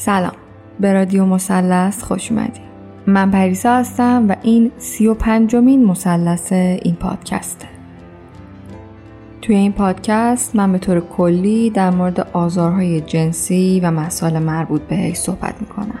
سلام. به رادیو مثلث خوش اومدید من پریسا هستم و این سی و پنجمین مثلث این پادکسته. توی این پادکست من به طور کلی در مورد آزارهای جنسی و مسائل مربوط بهش صحبت می‌کنم.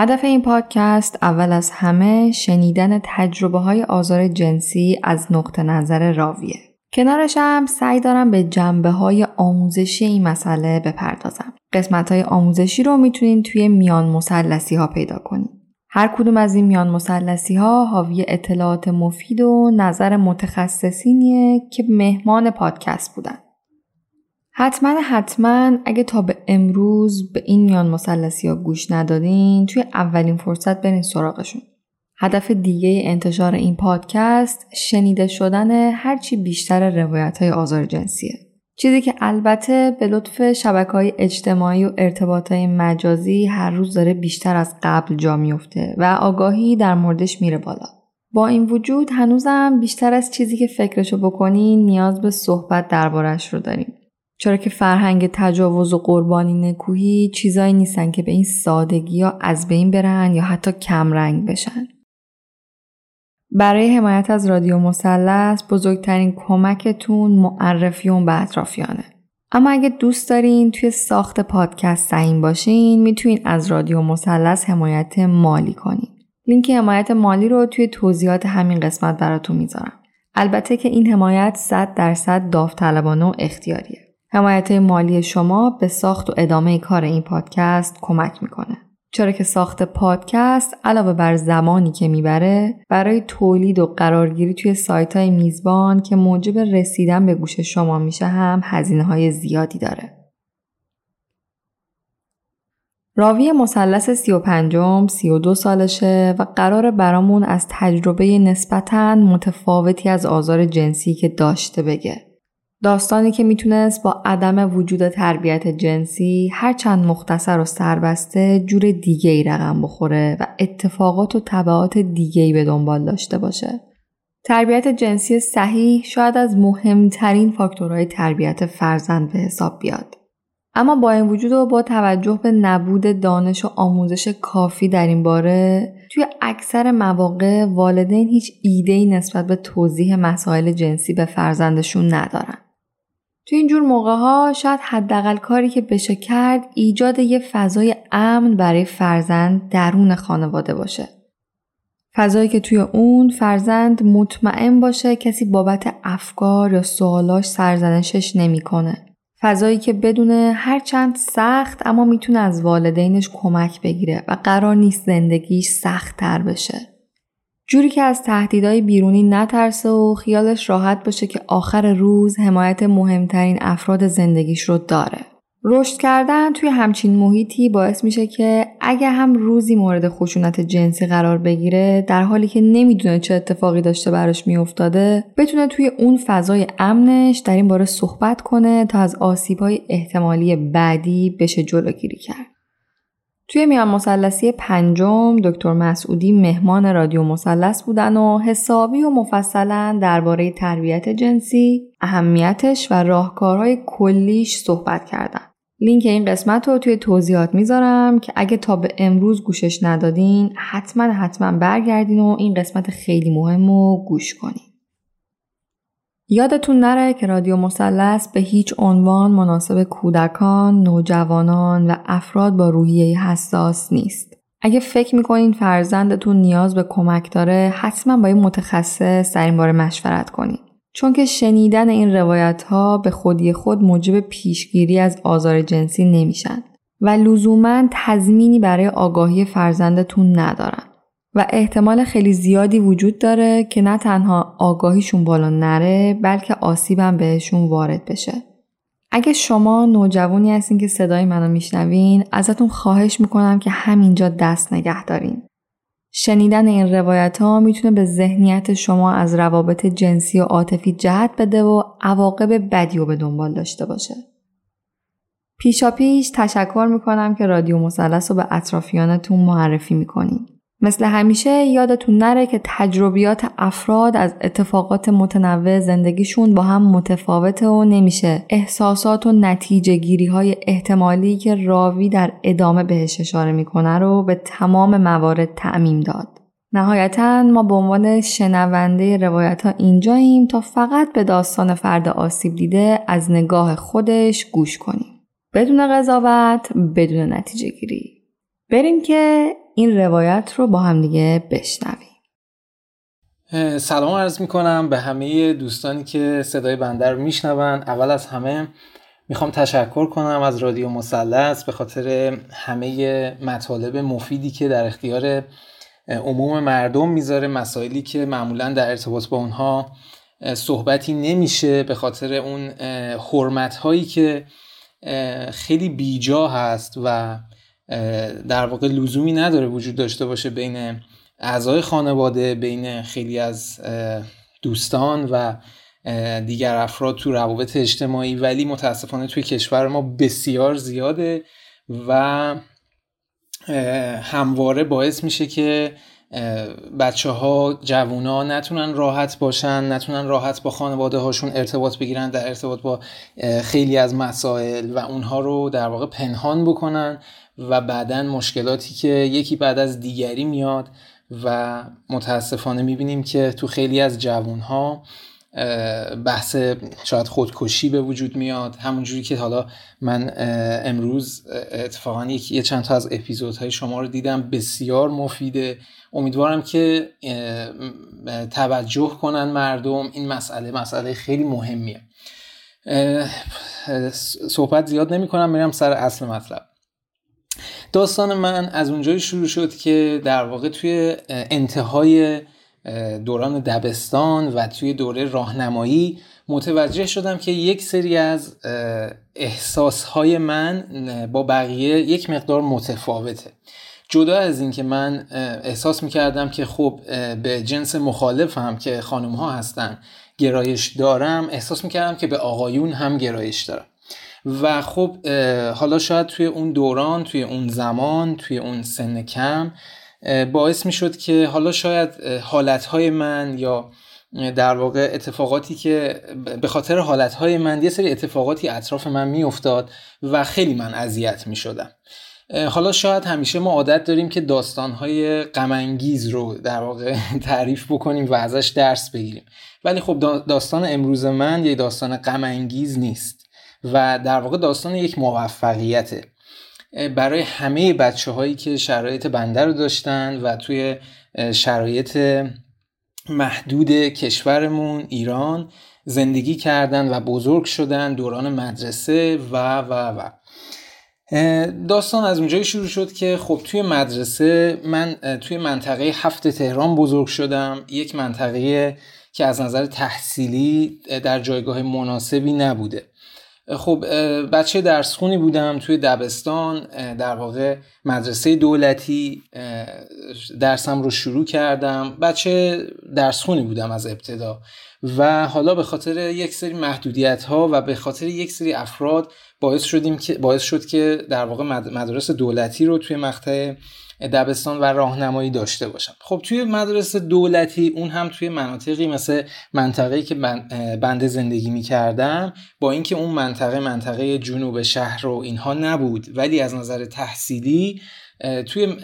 هدف این پادکست اول از همه شنیدن تجربه های آزار جنسی از نقطه نظر راویه. کنارش هم سعی دارم به جنبه های آموزشی این مسئله بپردازم. قسمت های آموزشی رو می‌تونین توی میان مسلسی ها پیدا کنید. هر کدوم از این میان مسلسی ها حاوی اطلاعات مفید و نظر متخصصینیه که مهمان پادکست بودن. حتما حتما اگه تا به امروز به این میان مسلسی ها گوش ندادین توی اولین فرصت برین سراغشون. هدف دیگه انتشار این پادکست شنیده شدن هرچی بیشتر روایت های آزار جنسیه. چیزی که البته به لطف شبکه های اجتماعی و ارتباط های مجازی هر روز داره بیشتر از قبل جا میفته و آگاهی در موردش میره بالا. با این وجود هنوزم بیشتر از چیزی که فکرشو بکنین نیاز به صحبت دربارش رو داریم. چرا که فرهنگ تجاوز و قربانی نکوهی چیزایی نیستن که به این سادگی ها از بین برن یا حتی کمرنگ بشن. برای حمایت از رادیو مثلث بزرگترین کمکتون معرفی اون به اطرافیانه. اما اگه دوست دارین توی ساخت پادکست سعیم باشین می‌تونین از رادیو مثلث حمایت مالی کنین. لینک حمایت مالی رو توی توضیحات همین قسمت براتون می‌ذارم. البته که این حمایت 100 درصد داوطلبانه و اختیاریه. حمایت مالی شما به ساخت و ادامه کار این پادکست کمک می‌کنه. چرا که ساخت پادکست علاوه بر زمانی که می‌بره برای تولید و قرارگیری توی سایت های میزبان که موجب رسیدن به گوش شما میشه هم هزینه های زیادی داره. راوی مثلث سی و پنجم سی و دو سالشه و قرار برامون از تجربه نسبتاً متفاوتی از آزار جنسی که داشته بگه. داستانی که می‌تونست با عدم وجود تربیت جنسی هرچند مختصر و سربسته جور دیگه ای رقم بخوره و اتفاقات و طبعات دیگه ای به دنبال داشته باشه. تربیت جنسی صحیح شاید از مهمترین فاکتورهای تربیت فرزند به حساب بیاد. اما با این وجود و با توجه به نبود دانش و آموزش کافی در این باره توی اکثر مواقع والدین هیچ ایده نسبت به توضیح مسائل جنسی به فرزندشون ندارن. توی اینجور موقع ها شاید حداقل کاری که بشه کرد ایجاد یه فضای امن برای فرزند درون خانواده باشه. فضایی که توی اون فرزند مطمئن باشه کسی بابت افکار یا سوالاش سرزنشش نمی‌کنه. فضایی که بدون هرچند سخت اما می‌تونه از والدینش کمک بگیره و قرار نیست زندگیش سخت تر بشه. جوری که از تهدیدهای بیرونی نترسه و خیالش راحت باشه که آخر روز حمایت مهمترین افراد زندگیش رو داره. رشد کردن توی همچین محیطی باعث میشه که اگه هم روزی مورد خشونت جنسی قرار بگیره در حالی که نمی‌دونه چه اتفاقی داشته براش میافتاده بتونه توی اون فضای امنش در این باره صحبت کنه تا از آسیبهای احتمالی بعدی بشه جلوگیری کرد. توی میان مسلسی پنجم دکتر مسعودی مهمان رادیو مسلس بودن و حسابی و مفصلا درباره تربیت جنسی، اهمیتش و راهکارهای کلیش صحبت کردن. لینک این قسمت رو توی توضیحات می‌ذارم که اگه تا به امروز گوشش ندادین حتما حتما برگردین و این قسمت خیلی مهم رو گوش کنین. یادتون نره که رادیو مثلث به هیچ عنوان مناسب کودکان، نوجوانان و افراد با روحیه حساس نیست. اگه فکر می‌کنین فرزندتون نیاز به کمک داره حتما با این متخصص در این باره مشورت کنین. چون که شنیدن این روایت ها به خودی خود موجب پیشگیری از آزار جنسی نمیشن و لزوما تضمینی برای آگاهی فرزندتون ندارن و احتمال خیلی زیادی وجود داره که نه تنها آگاهیشون بالا نره بلکه آسیبم بهشون وارد بشه. اگه شما نوجوانی هستین که صدای منو میشنوین ازتون خواهش می‌کنم که همینجا دست نگه دارین. شنیدن این روایت ها می‌تونه به ذهنیت شما از روابط جنسی و عاطفی جهت بده و عواقب بدی رو به دنبال داشته باشه. پیشا پیش تشکر می‌کنم که رادیو مثلث رو به اطرافیانتون معرفی می‌کنین. مثل همیشه یادتون نره که تجربیات افراد از اتفاقات متنوع زندگیشون با هم متفاوته و نمیشه احساسات و نتیجه گیری های احتمالی که راوی در ادامه بهش اشاره می‌کنه رو به تمام موارد تعمیم داد. نهایتا ما به عنوان شنونده روایت ها اینجاییم تا فقط به داستان فرد آسیب دیده از نگاه خودش گوش کنیم. بدون قضاوت، بدون نتیجه گیری. بریم که این روایت رو با هم دیگه بشنویم. سلام عرض می‌کنم به همه دوستانی که صدای بنده رو میشنون. اول از همه می‌خوام تشکر کنم از رادیو مسلس به خاطر همه مطالب مفیدی که در اختیار عموم مردم می‌ذاره مسائلی که معمولا در ارتباط با اونها صحبتی نمیشه به خاطر اون حرمت هایی که خیلی بیجا هست و در واقع لزومی نداره وجود داشته باشه بین اعضای خانواده بین خیلی از دوستان و دیگر افراد تو روابط اجتماعی. ولی متاسفانه توی کشور ما بسیار زیاده و همواره باعث میشه که بچه ها جوون ها نتونن راحت باشن نتونن راحت با خانواده هاشون ارتباط بگیرن در ارتباط با خیلی از مسائل و اونها رو در واقع پنهان بکنن و بعدا مشکلاتی که یکی بعد از دیگری میاد و متاسفانه می‌بینیم که تو خیلی از جوون ها بحث شاید خودکشی به وجود میاد. همونجوری که حالا من امروز اتفاقا یه چند تا از اپیزودهای شما رو دیدم بسیار مفیده. امیدوارم که توجه کنن مردم. این مسئله مسئله خیلی مهمیه. صحبت زیاد نمی کنم میرم سر اصل مطلب. داستان من از اونجایی شروع شد که در واقع توی انتهای دوران دبستان و توی دوره راهنمایی متوجه شدم که یک سری از احساسهای من با بقیه یک مقدار متفاوته. جدا از اینکه من احساس می‌کردم که خب به جنس مخالف هم که خانم ها هستن گرایش دارم احساس می‌کردم که به آقایون هم گرایش دارم. و خب حالا شاید توی اون دوران توی اون زمان توی اون سن کم باعث می شد که حالا شاید حالتهای من یا در واقع اتفاقاتی که به خاطر حالتهای من یه سری اتفاقاتی اطراف من می افتاد و خیلی من اذیت می شدم حالا شاید همیشه ما عادت داریم که داستانهای غمانگیز رو در واقع تعریف بکنیم و ازش درس بگیریم. ولی خب داستان امروز من یه داستان غمانگیز نیست. و در واقع داستان یک موفقیته. برای همه بچه هایی که شرایط بنده رو داشتن و توی شرایط محدود کشورمون ایران زندگی کردن و بزرگ شدن دوران مدرسه و و و. داستان از اونجایی شروع شد که خب توی مدرسه من توی منطقه هفت تهران بزرگ شدم. یک منطقه که از نظر تحصیلی در جایگاه مناسبی نبوده. خب بچه درسخونی بودم توی دبستان در واقع مدرسه دولتی درسم رو شروع کردم. بچه درسخونی بودم از ابتدا. و حالا به خاطر یک سری محدودیت ها و به خاطر یک سری افراد باعث شدیم که باعث شد که در واقع مدرسه دولتی رو توی مقطع دبستان و راهنمایی داشته باشم. خب توی مدرسه دولتی اون هم توی مناطقی مثل منطقه‌ای که بنده زندگی می کردم با اینکه اون منطقه منطقه جنوب شهر رو اینها نبود ولی از نظر تحصیلی توی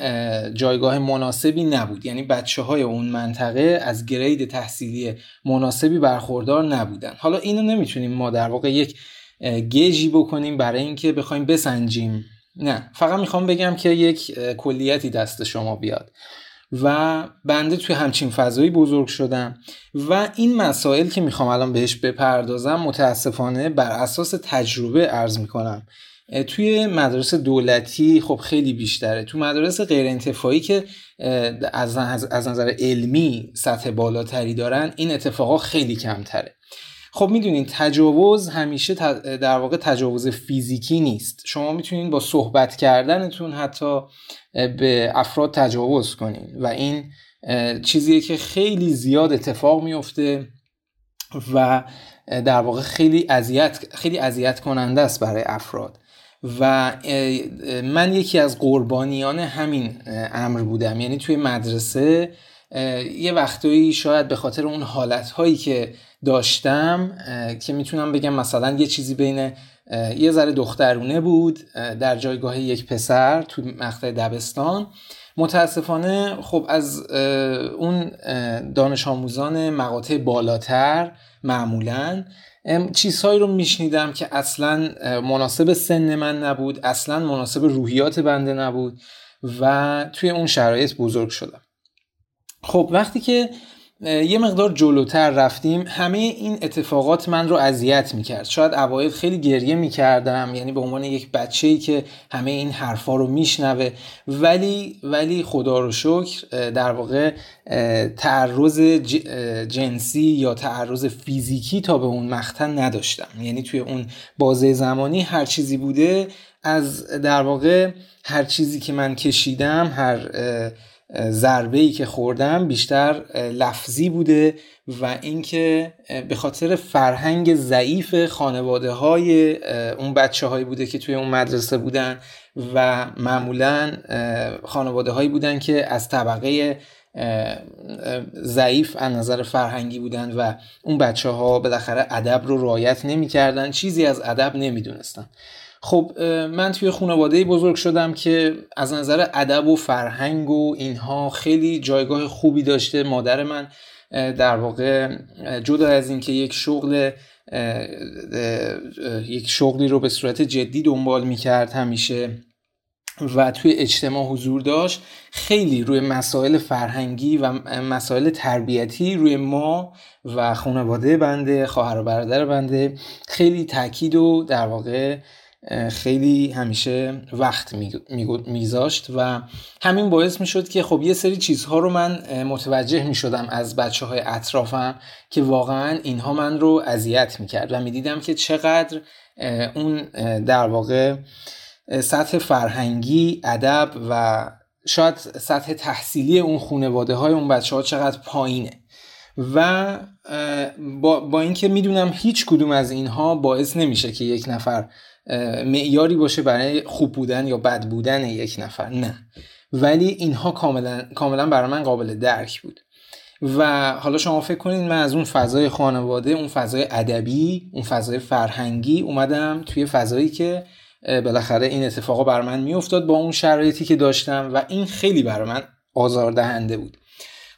جایگاه مناسبی نبود. یعنی بچه های اون منطقه از گرید تحصیلی مناسبی برخوردار نبودن. حالا اینو نمی‌تونیم ما در واقع یک گیجی بکنیم برای اینکه بخوایم بسنجیم نه فقط می‌خوام بگم که یک کلیتی دست شما بیاد و بنده توی همچین فضایی بزرگ شدم و این مسائل که می‌خوام الان بهش بپردازم متاسفانه بر اساس تجربه ارز می‌کنم. توی مدارس دولتی خب خیلی بیشتره. تو مدارس غیر انتفاعی که از نظر علمی سطح بالاتری دارن این اتفاقا خیلی کمتره. خب می‌دونین تجاوز همیشه در واقع تجاوز فیزیکی نیست. شما می‌تونین با صحبت کردنتون حتی به افراد تجاوز کنین و این چیزیه که خیلی زیاد اتفاق میفته و در واقع خیلی اذیت خیلی اذیت کننده است برای افراد. و من یکی از قربانیان همین امر بودم. یعنی توی مدرسه یه وقتایی شاید به خاطر اون حالتهایی که داشتم که می‌تونم بگم مثلا یه چیزی بین یه ذره دخترونه بود در جایگاه یک پسر تو مقطع دبستان. متاسفانه خب از اون دانش آموزان مقاطع بالاتر معمولا چیزهایی رو میشنیدم که اصلا مناسب سن من نبود اصلا مناسب روحیات بنده نبود و توی اون شرایط بزرگ شدم. خب وقتی که یه مقدار جلوتر رفتیم. همه این اتفاقات من رو اذیت می‌کرد. شاید اوایل خیلی گریه می‌کردم یعنی به عنوان یک بچه ای که همه این حرفا رو میشنوه. ولی ولی خدا رو شکر در واقع تعرض جنسی یا تعرض فیزیکی تا به اون مقطع نداشتم. یعنی توی اون بازه زمانی هر چیزی بوده از در واقع هر چیزی که من کشیدم هر ضربه ای که خوردم بیشتر لفظی بوده و اینکه به خاطر فرهنگ ضعیف خانواده های اون بچه هایی بوده که توی اون مدرسه بودن و معمولا خانواده هایی بودن که از طبقه ضعیف از نظر فرهنگی بودن و اون بچه ها بالاخره ادب رو رعایت نمی‌کردن. چیزی از ادب نمی‌دونستن. خب من توی خانواده بزرگ شدم که از نظر ادب و فرهنگ و اینها خیلی جایگاه خوبی داشته. مادر من در واقع جدا از اینکه یک شغل یک شغلی رو به صورت جدی دنبال می‌کرد همیشه و توی اجتماع حضور داشت خیلی روی مسائل فرهنگی و مسائل تربیتی روی ما و خانواده بنده خواهر و برادر بنده خیلی تاکید و در واقع خیلی همیشه وقت میگذاشت و همین باعث می‌شد که خب یه سری چیزها رو من متوجه می‌شدم از بچه های اطرافم که واقعا اینها من رو اذیت می‌کرد و می‌دیدم که چقدر اون در واقع سطح فرهنگی ادب و شاید سطح تحصیلی اون خانواده های اون بچه ها چقدر پایینه و با, با اینکه می‌دونم هیچ کدوم از اینها باعث نمیشه که یک نفر معیاری باشه برای خوب بودن یا بد بودن یک نفر نه. ولی اینها کاملا کاملا برای من قابل درک بود. و حالا شما فکر کنید من از اون فضای خانواده اون فضای ادبی اون فضای فرهنگی اومدم توی فضایی که بالاخره این اتفاقا بر من میافتاد با اون شرایطی که داشتم و این خیلی برای من آزاردهنده بود.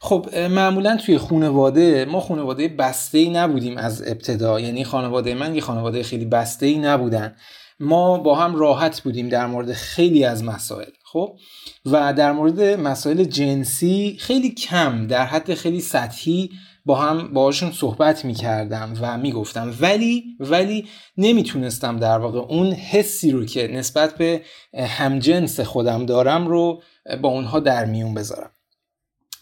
خب معمولا توی خانواده ما خانواده بسته ای نبودیم از ابتدا. یعنی خانواده من یه خانواده خیلی بسته ای نبودن. ما با هم راحت بودیم در مورد خیلی از مسائل خب؟ و در مورد مسائل جنسی خیلی کم در حد خیلی سطحی با هم باهاشون صحبت می‌کردم و می‌گفتم. ولی ولی نمی‌تونستم در واقع اون حسی رو که نسبت به همجنس خودم دارم رو با اونها در میون بذارم.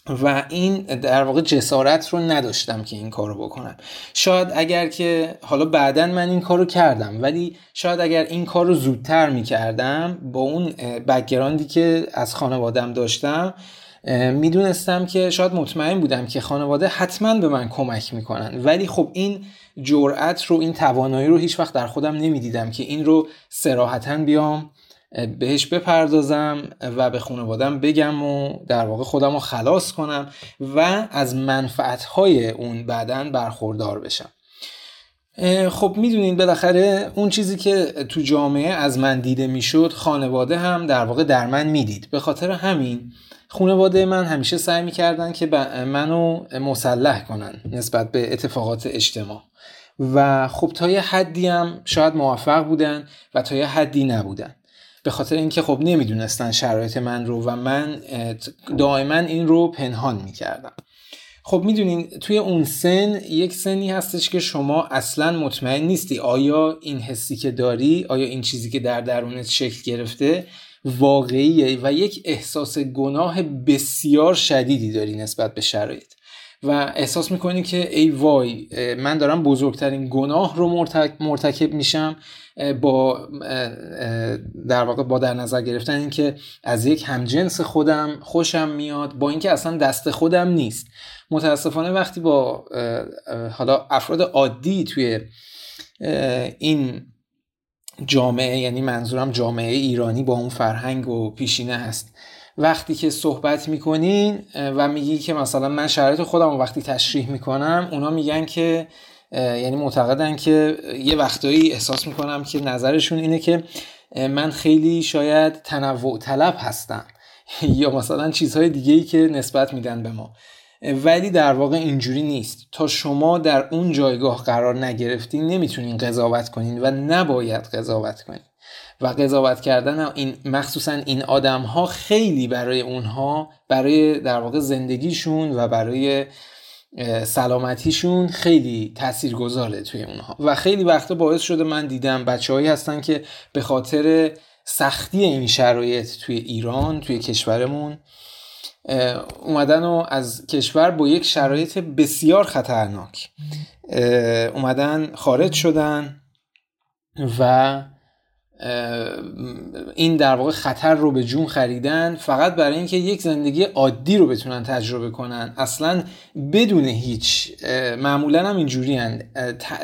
و این در واقع جسارت رو نداشتم که این کارو بکنم. شاید اگر که حالا بعدا من این کارو کردم ولی شاید اگر این کار رو زودتر می‌کردم با اون بکگراندی که از خانوادم داشتم می‌دونستم که شاید مطمئن بودم که خانواده حتما به من کمک می‌کنن. ولی خب این جرأت رو این توانایی رو هیچ وقت در خودم نمی‌دیدم که این رو سراحتا بیام بهش بپردازم و به خانوادم بگم و در واقع خودم رو خلاص کنم و از منفعتهای اون بعدا برخوردار بشم. خب می‌دونین بالاخره اون چیزی که تو جامعه از من دیده می‌شد خانواده هم در واقع در من می‌دید. به خاطر همین خانواده من همیشه سعی می‌کردن که منو مسلح کنن نسبت به اتفاقات اجتماع. و خب تا یه حدی هم شاید موفق بودن و تا یه حدی نبودن. به خاطر اینکه خب نمی‌دونستن شرایط من رو و من دائما این رو پنهان می‌کردم. خب می‌دونین توی اون سن یک سنی هستش که شما اصلا مطمئن نیستی آیا این حسی که داری آیا این چیزی که در درونت شکل گرفته واقعیه و یک احساس گناه بسیار شدیدی داری نسبت به شرایط. و احساس می‌کنی که ای وای من دارم بزرگترین گناه رو مرتکب میشم با در واقع با در نظر گرفتن اینکه از یک همجنس خودم خوشم میاد با اینکه اصلا دست خودم نیست. متاسفانه وقتی با حالا افراد عادی توی این جامعه یعنی منظورم جامعه ایرانی با اون فرهنگ و پیشینه هست. وقتی که صحبت می‌کنین و میگی که مثلا من شرایط خودم وقتی تشریح می‌کنم اونا میگن که یعنی معتقدن که یه وقتایی احساس می‌کنم که نظرشون اینه که من خیلی شاید تنوع طلب هستم. یا مثلا چیزهای دیگه ای که نسبت میدن به ما. ولی در واقع اینجوری نیست. تا شما در اون جایگاه قرار نگرفتین نمی‌تونین قضاوت کنین و نباید قضاوت کنین. و قضاوت کردن این مخصوصا این آدم ها خیلی برای اونها برای در واقع زندگیشون و برای سلامتیشون خیلی تأثیر گذاره توی اونها. و خیلی وقتا باعث شده من دیدم بچه هستن که به خاطر سختی این شرایط توی ایران توی کشورمون اومدن و از کشور با یک شرایط بسیار خطرناک. اومدن خارج شدن و این در واقع خطر رو به جون خریدن فقط برای اینکه یک زندگی عادی رو بتونن تجربه کنن. اصلا بدون هیچ معمولا هم اینجوری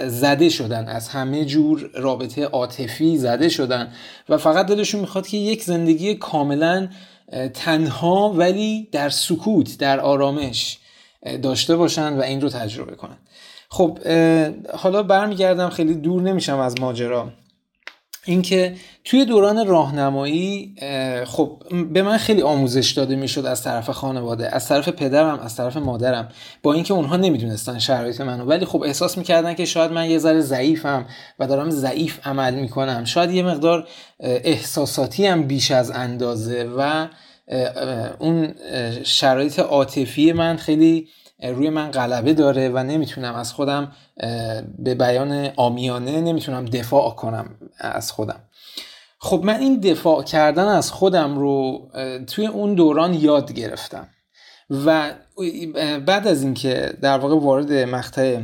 زده شدن از همه جور رابطه عاطفی زده شدن و فقط دلشون می‌خواد که یک زندگی کاملا تنها ولی در سکوت در آرامش داشته باشن و این رو تجربه کنن. خب حالا برمیگردم خیلی دور نمیشم از ماجرا. اینکه توی دوران راهنمایی خب به من خیلی آموزش داده می‌شد از طرف خانواده از طرف پدرم از طرف مادرم با اینکه اونها نمی‌دونستن شرایط منو. ولی خب احساس می‌کردن که شاید من یه ذره ضعیفم و دارم ضعیف عمل می‌کنم. شاید یه مقدار احساساتی هم بیش از اندازه و اون شرایط عاطفی من خیلی روی من غلبه داره و نمی‌تونم از خودم به بیان آمیانه نمی‌تونم دفاع کنم از خودم. خب من این دفاع کردن از خودم رو توی اون دوران یاد گرفتم. و بعد از اینکه در واقع وارد مقطع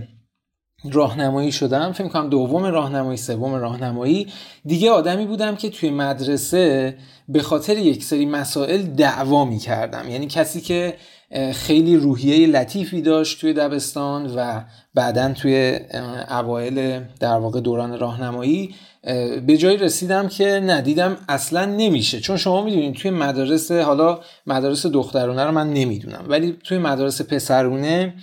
راهنمایی شدم فکر کنم دوم راهنمایی سوم راهنمایی دیگه آدمی بودم که توی مدرسه به خاطر یک سری مسائل دعوا می کردم یعنی کسی که خیلی روحیه لطیفی داشت توی دبستان و بعدا توی اوایل در واقع دوران راهنمایی. به جایی رسیدم که ندیدم اصلا نمیشه. چون شما می‌دونید توی مدارس حالا مدارس دخترونه رو من نمی‌دونم. ولی توی مدارس پسرونه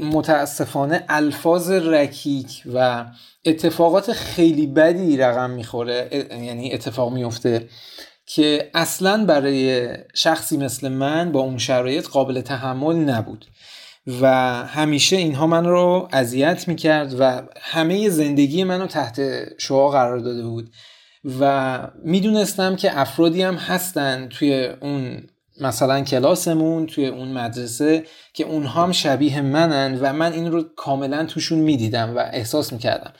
متاسفانه الفاظ رکیک و اتفاقات خیلی بدی رقم می‌خوره. یعنی اتفاق میفته که اصلا برای شخصی مثل من با اون شرایط قابل تحمل نبود. و همیشه اینها من رو اذیت می‌کرد و همه زندگی منو تحت شعا قرار داده بود. و می‌دونستم که افرادی هم هستن توی اون مثلا کلاسمون توی اون مدرسه که اونها هم شبیه منن و من این رو کاملا توشون می‌دیدم و احساس می‌کردم.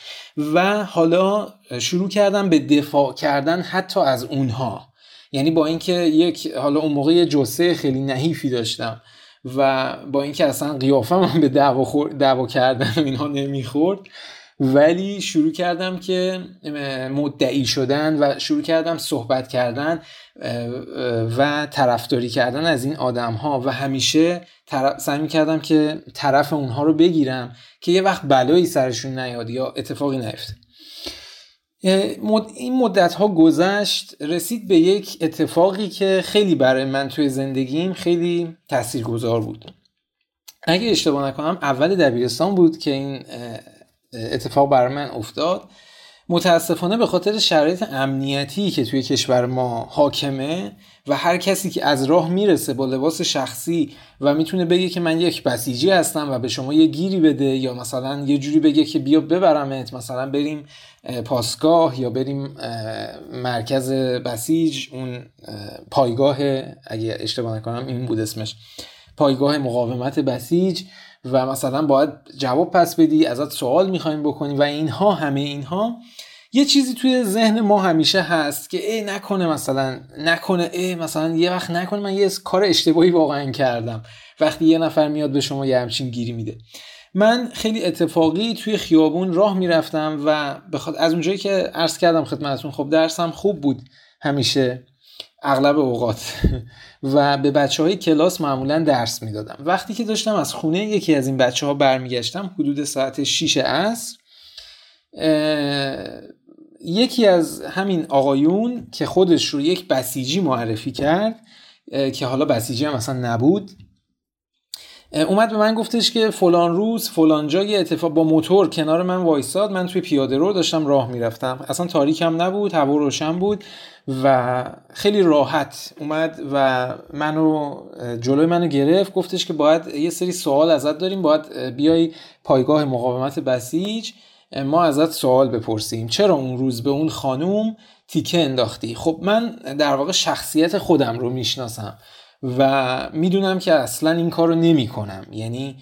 و حالا شروع کردم به دفاع کردن حتی از اونها. یعنی با اینکه یک حالا اون موقع یه خیلی نحیفی داشتم و با اینکه اصلا قیافه من به دعوا, دعوا کردن اینها نمی‌خورد ولی شروع کردم که مدعی شدن و شروع کردم صحبت کردن و طرفداری کردن از این آدم ها و همیشه سعی کردم که طرف اونها رو بگیرم که یه وقت بلایی سرشون نیاد یا اتفاقی نیفته. این مدت ها گذشت رسید به یک اتفاقی که خیلی برای من توی زندگیم خیلی تاثیرگذار بود. اگه اشتباه نکنم اول دبیرستان بود که این اتفاق برای من افتاد. متاسفانه به خاطر شرایط امنیتی که توی کشور ما حاکمه و هر کسی که از راه می‌رسه با لباس شخصی و می‌تونه بگه که من یک بسیجی هستم و به شما یه گیری بده یا مثلا یه جوری بگه که بیا ببرمت مثلا بریم پاسگاه یا بریم مرکز بسیج اون پایگاه اگه اشتباه نکنم این بود اسمش پایگاه مقاومت بسیج و مثلا باید جواب پس بدی ازت سوال می‌خوایم بکنی و اینها همه اینها. یه چیزی توی ذهن ما همیشه هست که ای نکنه مثلا نکنه ای مثلا یه وقت نکنه من یه کار اشتباهی واقعا کردم. وقتی یه نفر میاد به شما یه همچین گیری میده. من خیلی اتفاقی توی خیابون راه می‌رفتم و بخاطر از اونجایی که عرض کردم خدمتتون خب درسم خوب بود همیشه. اغلب اوقات. و به بچه های کلاس معمولا درس می‌دادم. وقتی که داشتم از خونه یکی از این بچه ها برمیگشتم حدود ساعت 6 عصر یکی از همین آقایون که خودش رو یک بسیجی معرفی کرد که حالا بسیجی هم اصلا نبود اومد به من گفتش که فلان روز فلان جا یه اتفاق با موتور کنار من وایساد من توی پیاده رو داشتم راه می‌رفتم. اصلا تاریک هم نبود هوا روشن بود. و خیلی راحت اومد و منو جلوی منو گرفت. گفتش که باید یه سری سوال ازت داریم باید بیای پایگاه مقاومت بسیج. ما ازت سوال بپرسیم. چرا اون روز به اون خانوم تیکه انداختی؟ خب من در واقع شخصیت خودم رو می‌شناسم و می‌دونم که اصلا این کار رو نمی یعنی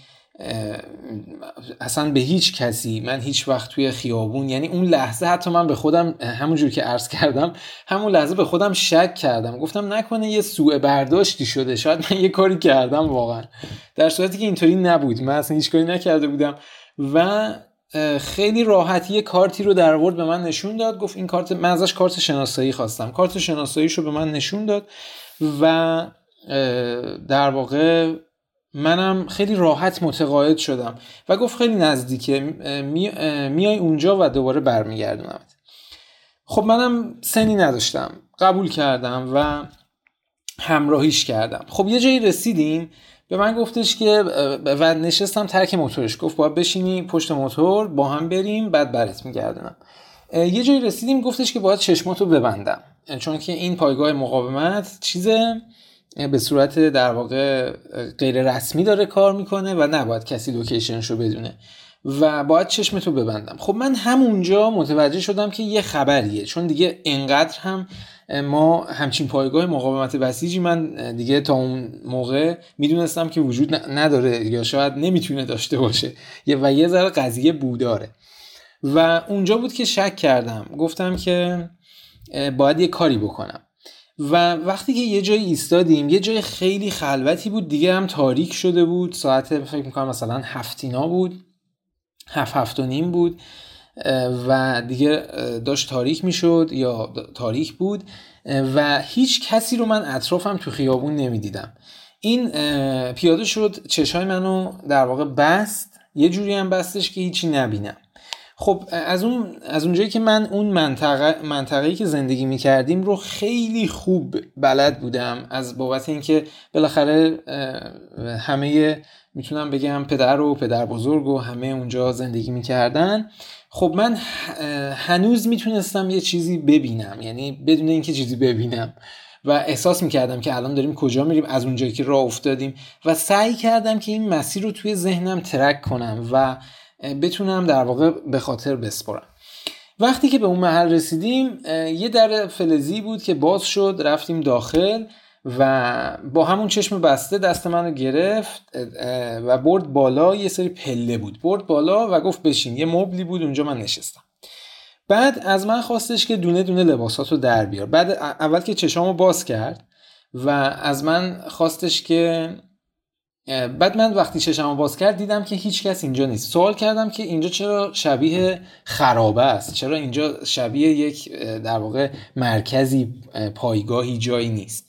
اصلا به هیچ کسی من هیچ وقت توی خیابون یعنی اون لحظه حتی من به خودم همونجور که عرض کردم همون لحظه به خودم شک کردم. گفتم نکنه یه سوء برداشتی شده شاید من یه کاری کردم واقعا. در صورتی که اینطوری نبود. من اصلا هیچ کاری نکرده بودم. و خیلی راحتی یه کارتی رو در ورد به من نشون داد. گفت این کارت من ازش کارت شناسایی خواستم. کارت شناساییش رو به من نشون داد و در واقع منم خیلی راحت متقاعد شدم و گفت خیلی نزدیکه. میای اونجا و دوباره برمیگردونمت. خب منم سنی نداشتم. قبول کردم و همراهیش کردم. خب یه جایی رسیدیم. به من گفتش که و نشستم ترک موتورش. گفت باید بشینی پشت موتور با هم بریم بعد برت میگردونم. یه جایی رسیدیم گفتش که باید چشماتو ببندم. چون که این پایگاه مقاومت چیز به صورت در واقع غیر رسمی داره کار می‌کنه و نباید کسی لوکیشنش رو بدونه. و باید چشمتو ببندم. خب من همونجا متوجه شدم که یه خبریه. چون دیگه انقدر هم ما همچین پایگاه مقاومت بسیجی من دیگه تا اون موقع می‌دونستم که وجود نداره یا شاید نمی‌تونه داشته باشه. و یه ذره قضیه بوداره. و اونجا بود که شک کردم. گفتم که باید یه کاری بکنم. و وقتی که یه جای ایستادیم یه جای خیلی خلوتی بود دیگه هم تاریک شده بود. ساعت فکر می‌کنم مثلا هفتینا بود. هفت هفت و نیم بود. و دیگه داشت تاریک می‌شد یا تاریک بود. و هیچ کسی رو من اطرافم تو خیابون نمی‌دیدم. این پیاده شد چشای منو در واقع بست. یه جوری هم بستش که هیچی نبینم. خب از اون از اونجایی که من اون منطقه منطقه‌ای که زندگی می‌کردیم رو خیلی خوب بلد بودم از بابت اینکه بالاخره همه می‌تونم بگم پدر و پدر بزرگ و همه اونجا زندگی می‌کردن. خب من هنوز می‌تونستم یه چیزی ببینم یعنی بدون اینکه چیزی ببینم. و احساس می‌کردم که الان داریم کجا میریم از اونجایی که راه افتادیم. و سعی کردم که این مسیر رو توی ذهنم ترک کنم و بتونم در واقع به خاطر بسپرم. وقتی که به اون محل رسیدیم یه در فلزی بود که باز شد رفتیم داخل و با همون چشم بسته دست منو گرفت و برد بالا یه سری پله بود. برد بالا و گفت بشین. یه مبلی بود اونجا من نشستم. بعد از من خواستش که دونه دونه لباساتو در بیار. بعد اول که چشامو باز کرد و از من خواستش که بعد من وقتی چشمو باز کرد دیدم که هیچ کس اینجا نیست. سوال کردم که اینجا چرا شبیه خرابه است؟ چرا اینجا شبیه یک در واقع مرکزی پایگاهی جایی نیست؟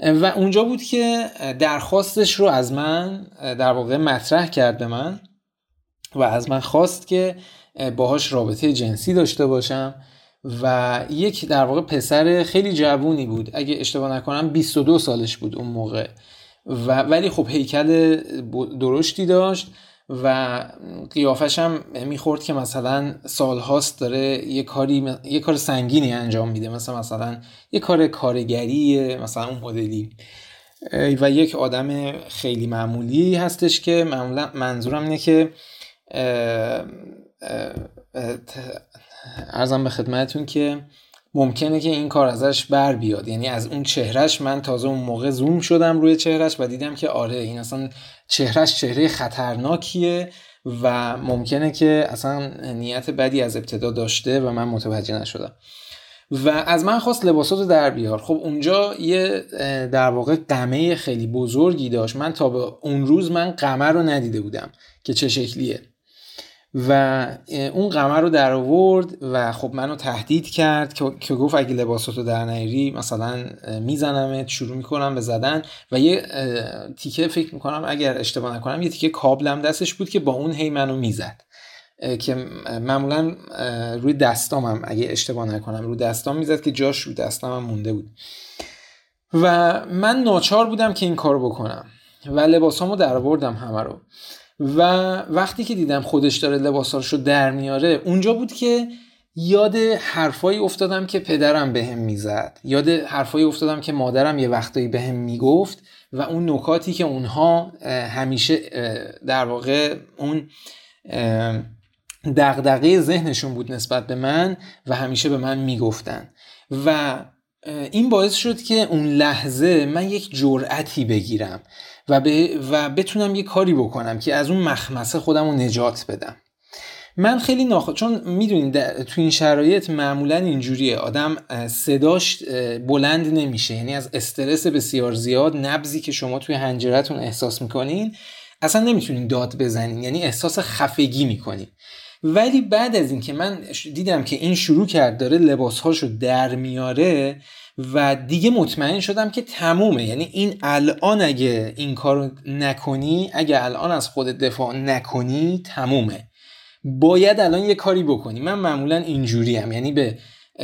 و اونجا بود که درخواستش رو از من در واقع مطرح کرد به من و از من خواست که باهاش رابطه جنسی داشته باشم و یک در واقع پسر خیلی جوونی بود. اگه اشتباه نکنم 22 سالش بود اون موقع. و ولی خب هیکل درشتی داشت و قیافش هم می‌خورد که مثلا سالهاست داره یه کاری یه کار سنگینی انجام میده مثلا مثلا یه کار کارگری مثلا اون مدلی. و یک آدم خیلی معمولی هستش که معمولا منظورم اینه که ارزم به خدمتتون که ممکنه که این کار ازش بر بیاد. یعنی از اون چهرش من تازه اون موقع زوم شدم روی چهرش و دیدم که آره این اصلا چهرش چهره خطرناکیه و ممکنه که اصلا نیت بدی از ابتدا داشته و من متوجه نشدم. و از من خواست لباساتو در بیار. خب اونجا یه در واقع قمه خیلی بزرگی داشت. من تا به اون روز من قمه رو ندیده بودم که چه شکلیه. و اون قمر رو در آورد و خب منو تهدید کرد که گفت اگه لباساتو در نیری مثلا میزنمت شروع می‌کنم به زدن. و یه تیکه فکر می‌کنم اگر اشتباه نکنم یه تیکه کابلم دستش بود که با اون هی منو می‌زد. که معمولا روی دستامم اگه اشتباه نکنم روی دستام می‌زد که جاش روی دستامم مونده بود. و من ناچار بودم که این کار بکنم. و لباسامو در آوردم همه رو. و وقتی که دیدم خودش داره لباساشو در میاره اونجا بود که یاد حرفایی افتادم که پدرم بهم به می‌زد. یاد حرفایی افتادم که مادرم یه وقتایی بهم به می‌گفت و اون نکاتی که اونها همیشه در واقع اون دغدغه ذهنشون بود نسبت به من و همیشه به من می‌گفتن. و این باعث شد که اون لحظه من یک جرأتی بگیرم. و, و بتونم یه کاری بکنم که از اون مخمسه خودم رو نجات بدم. من خیلی ناخ چون می‌دونید تو این شرایط معمولا اینجوریه. آدم صداش بلند نمیشه. یعنی از استرس بسیار زیاد نبزی که شما توی هنجرتون احساس می‌کنین اصلا نمی‌تونین داد بزنین. یعنی احساس خفگی می‌کنین. ولی بعد از اینکه من دیدم که این شروع کرد داره لباسهاشو در میاره و دیگه مطمئن شدم که تمومه. یعنی این الان اگه این کارو نکنی اگه الان از خودت دفاع نکنی تمومه. باید الان یه کاری بکنی. من معمولا اینجوری هم یعنی به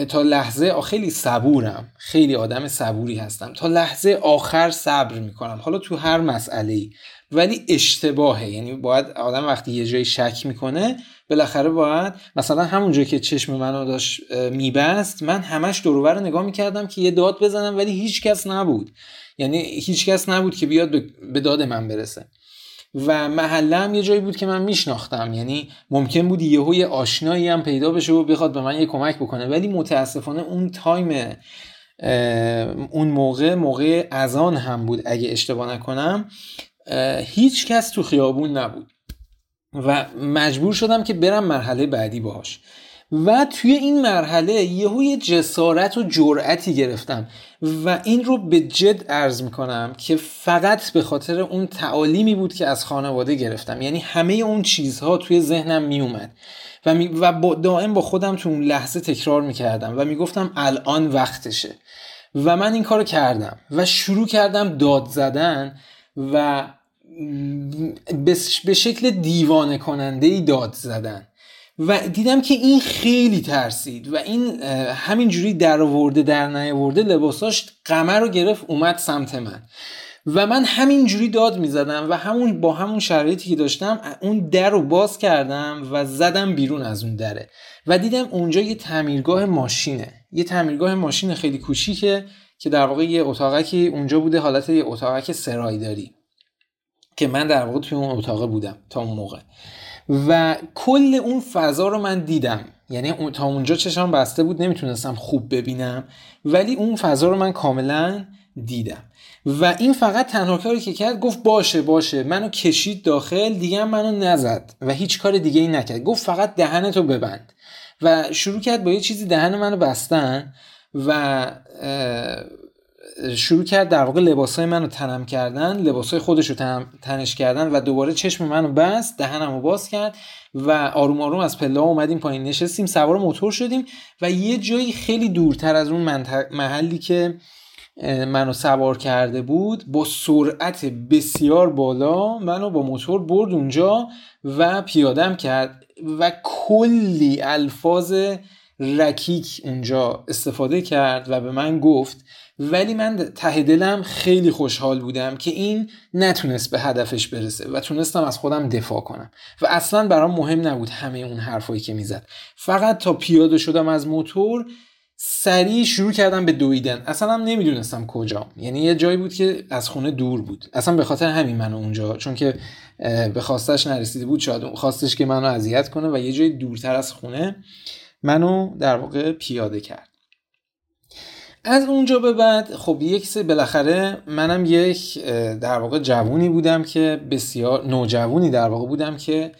تا لحظه خیلی صبورم. خیلی آدم صبوری هستم. تا لحظه آخر صبر می‌کنم. حالا تو هر مسئله ولی اشتباهه. یعنی باید آدم وقتی یه جایی شک می‌کنه بالاخره باید مثلا همونجا که چشم منو داشت میبست من همش رو نگاه می‌کردم که یه داد بزنم ولی هیچ کس نبود. یعنی هیچ کس نبود که بیاد به داد من برسه. و محله هم یه جایی بود که من میشناختم. یعنی ممکن بود یهو یه آشنایی هم پیدا بشه و بخواد به من یه کمک بکنه. ولی متاسفانه اون تایم اون موقع موقع اذان هم بود. اگه اشتباه نکنم هیچ کس تو خیابون نبود. و مجبور شدم که برم مرحله بعدی باهاش. و توی این مرحله یهو یه جسارت و جرأتی گرفتم و این رو به جد ارز می‌کنم که فقط به خاطر اون تعالیمی بود که از خانواده گرفتم. یعنی همه اون چیزها توی ذهنم میومد و, می و با دائم با خودم تو اون لحظه تکرار می‌کردم و می‌گفتم الان وقتشه. و من این کار کردم و شروع کردم داد زدن و به شکل دیوانه کننده ای داد زدن. و دیدم که این خیلی ترسید و این همینجوری در آورده در نیاورده لباساش قمر رو گرفت اومد سمت من. و من همینجوری داد می‌زدم و همون با همون شرایطی که داشتم اون در رو باز کردم و زدم بیرون از اون دره. و دیدم اونجا یه تعمیرگاه ماشینه. یه تعمیرگاه ماشین خیلی کوچیکه که در واقع یه اتاقکی اونجا بوده حالت یه اتاقک سرایداری. که من در واقع توی اون اتاق بودم تا اون موقع. و کل اون فضا رو من دیدم. یعنی تا اونجا چشم بسته بود نمی‌تونستم خوب ببینم ولی اون فضا رو من کاملا دیدم. و این فقط تنها کاری که کرد گفت باشه باشه. منو کشید داخل دیگه منو نزد. و هیچ کار دیگه ای نکرد. گفت فقط دهنتو ببند. و شروع کرد با یه چیزی دهن منو بستن و شروع کرد در واقع لباسای منو تنم کردن لباسای خودش رو تنش کردن و دوباره چشم منو بست دهنمو باز کرد و آروم آروم از پله اومدیم پایین. نشستیم سوار موتور شدیم و یه جایی خیلی دورتر از اون محلی که منو سوار کرده بود با سرعت بسیار بالا منو با موتور برد اونجا و پیادم کرد و کلی الفاظ رکیک اونجا استفاده کرد و به من گفت ولی من ته دلم خیلی خوشحال بودم که این نتونست به هدفش برسه و تونستم از خودم دفاع کنم. و اصلا برام مهم نبود همه اون حرفایی که می‌زد. فقط تا پیاده شدم از موتور سریع شروع کردم به دویدن. اصلا هم نمی‌دونستم کجا یعنی یه جایی بود که از خونه دور بود. اصلا به خاطر همین منو اونجا چون که به خواستش نرسیده بود شاید خواستش که منو اذیت کنه و یه جای دورتر از خونه منو در واقع پیاده کرد. از اونجا به بعد خب یک سه بالاخره منم یک در واقع جوونی بودم که بسیار نوجوونی در واقع بودم که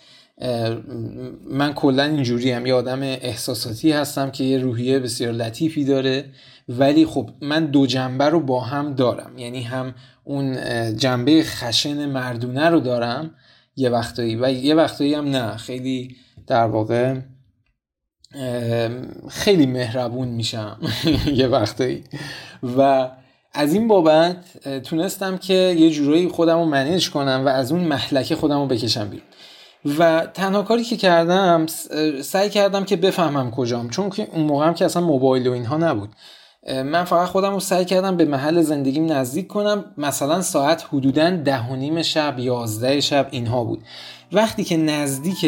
من کلا اینجوری هم یه آدم احساساتی هستم که یه روحیه بسیار لطیفی داره. ولی خب من دو جنبه رو با هم دارم. یعنی هم اون جنبه خشن مردونه رو دارم یه وقتایی و یه وقتایی هم نه. خیلی در واقع خیلی مهربون میشم. یه وقتایی. و از این بابت تونستم که یه جورایی خودم رو منیج کنم و از اون محلکه خودم رو بکشم بیرون. و تنها کاری که کردم سعی کردم که بفهمم کجام. چون که اون موقع هم که اصلا موبایل و اینها نبود. من فقط خودم رو سعی کردم به محل زندگیم نزدیک کنم. مثلا ساعت حدودا ده و نیم شب یازده شب اینها بود. وقتی که نزدیک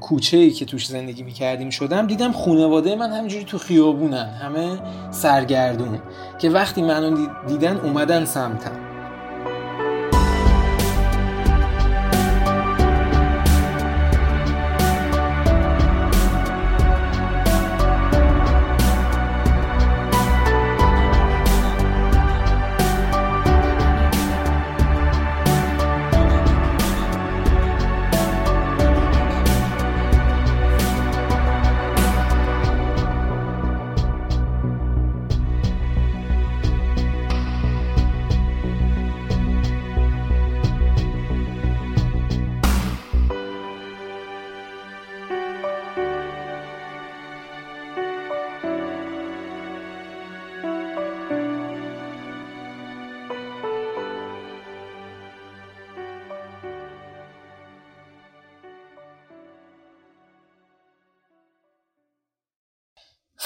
کوچه ای که توش زندگی می‌کردیم شدم دیدم خانواده من همجوری تو خیابونن همه سرگردون که وقتی منو دیدن اومدن سمتم.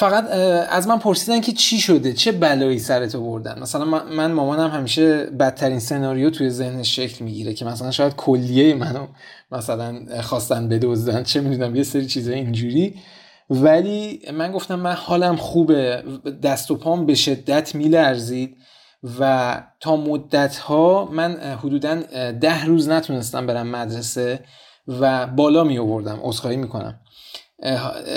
فقط از من پرسیدن که چی شده چه بلایی سرت بردن. مثلا من مامانم همیشه بدترین سناریو توی ذهنش شکل می‌گیره که مثلا شاید کلیه منو مثلا خواستن بدزدن چه می‌دونم یه سری چیزای اینجوری. ولی من گفتم من حالم خوبه دست و پام به شدت میلرزید و تا مدت ها من حدودا ده روز نتونستم برم مدرسه و بالا می آوردم عذرخواهی می‌کنم.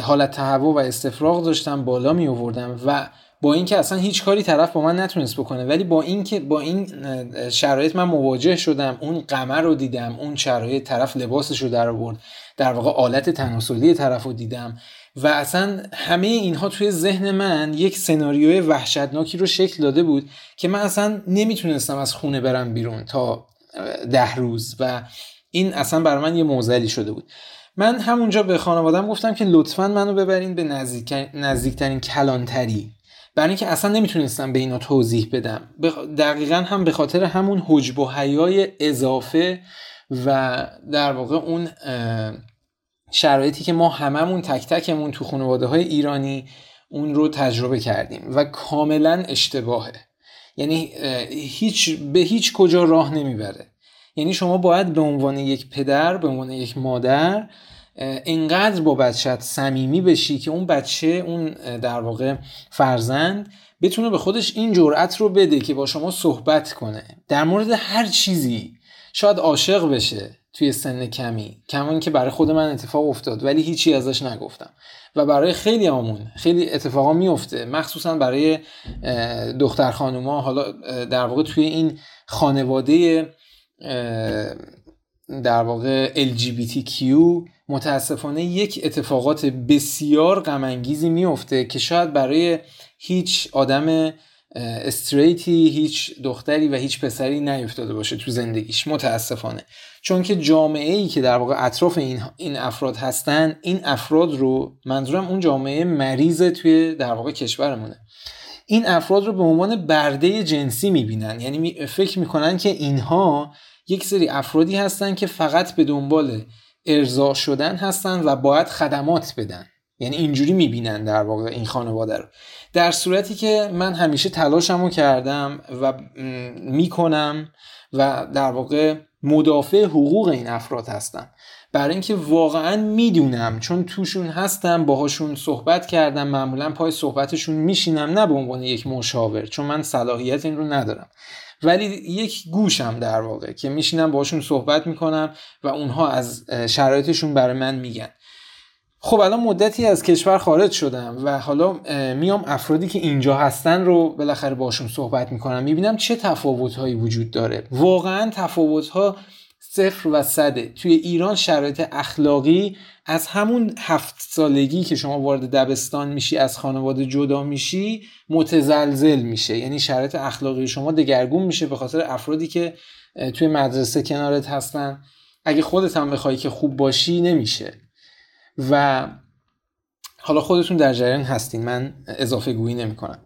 حالت تهوع و استفراغ داشتم بالا می آوردم و با اینکه اصلا هیچ کاری طرف با من نتونست بکنه ولی با اینکه با این شرایط من مواجه شدم اون قمر رو دیدم اون شرایط طرف لباسش رو در آورد در واقع آلت تناسلی طرف رو دیدم و اصلا همه اینها توی ذهن من یک سناریوی وحشتناکی رو شکل داده بود که من اصلا نمی‌تونستم از خونه برم بیرون تا ده روز و این اصلا برای من یه موزلی شده بود. من همونجا به خانوادم گفتم که لطفا منو ببرین به نزدیک... نزدیکترین کلانتری. برای اینکه اصلا نمی‌تونستم به اینا توضیح بدم. دقیقا هم به خاطر همون حجب و حیای اضافه و در واقع اون شرایطی که ما هممون تک تکمون تو خانواده های ایرانی اون رو تجربه کردیم و کاملا اشتباهه. یعنی هیچ به هیچ کجا راه نمی‌بره. یعنی شما باید به عنوان یک پدر به عنوان یک مادر انقدر با بچت صمیمی بشی که اون بچه اون در واقع فرزند بتونه به خودش این جرأت رو بده که با شما صحبت کنه. در مورد هر چیزی شاید عاشق بشه توی سن کمی کمان که برای خود من اتفاق افتاد ولی هیچی ازش نگفتم. و برای خیلی آمون خیلی اتفاقا میفته مخصوصا برای دختر خانوما حالا در واقع توی این خانواده در واقع LGBTQ متاسفانه یک اتفاقات بسیار غمانگیزی میفته که شاید برای هیچ آدم استریتی هیچ دختری و هیچ پسری نیفتاده باشه تو زندگیش متاسفانه. چون که جامعه ای که در واقع اطراف این, این افراد هستن این افراد رو منظورم اون جامعه مریض توی در واقع کشورمونه. این افراد رو به عنوان برده جنسی می‌بینن. یعنی فکر می‌کنن که اینها یک سری افرادی هستن که فقط به دنبال ارضا شدن هستن و باید خدمات بدن. یعنی اینجوری می‌بینن در واقع این خانواده رو. در صورتی که من همیشه تلاشمو کردم و می‌کنم و در واقع مدافع حقوق این افراد هستم. برای اینکه واقعا می‌دونم چون توشون هستم باهاشون صحبت کردم معمولا پای صحبتشون میشینم نه به عنوان یک مشاور چون من صلاحیت این رو ندارم. ولی یک گوشم در واقع که میشینم باشون صحبت می‌کنم و اونها از شرایطشون برای من میگن. خب الان مدتی از کشور خارج شدم و حالا میام افرادی که اینجا هستن رو بالاخره باشون صحبت می‌کنم می‌بینم چه تفاوت وجود داره. واقعا تفاوت صفر و صده. توی ایران شرایط اخلاقی از همون هفت سالگی که شما وارد دبستان میشی از خانواده جدا میشی متزلزل میشه. یعنی شرایط اخلاقی شما دگرگون میشه به خاطر افرادی که توی مدرسه کنارت هستن. اگه خودت هم بخوای که خوب باشی نمیشه. و حالا خودتون در جریان هستین. من اضافه گویی نمی کنم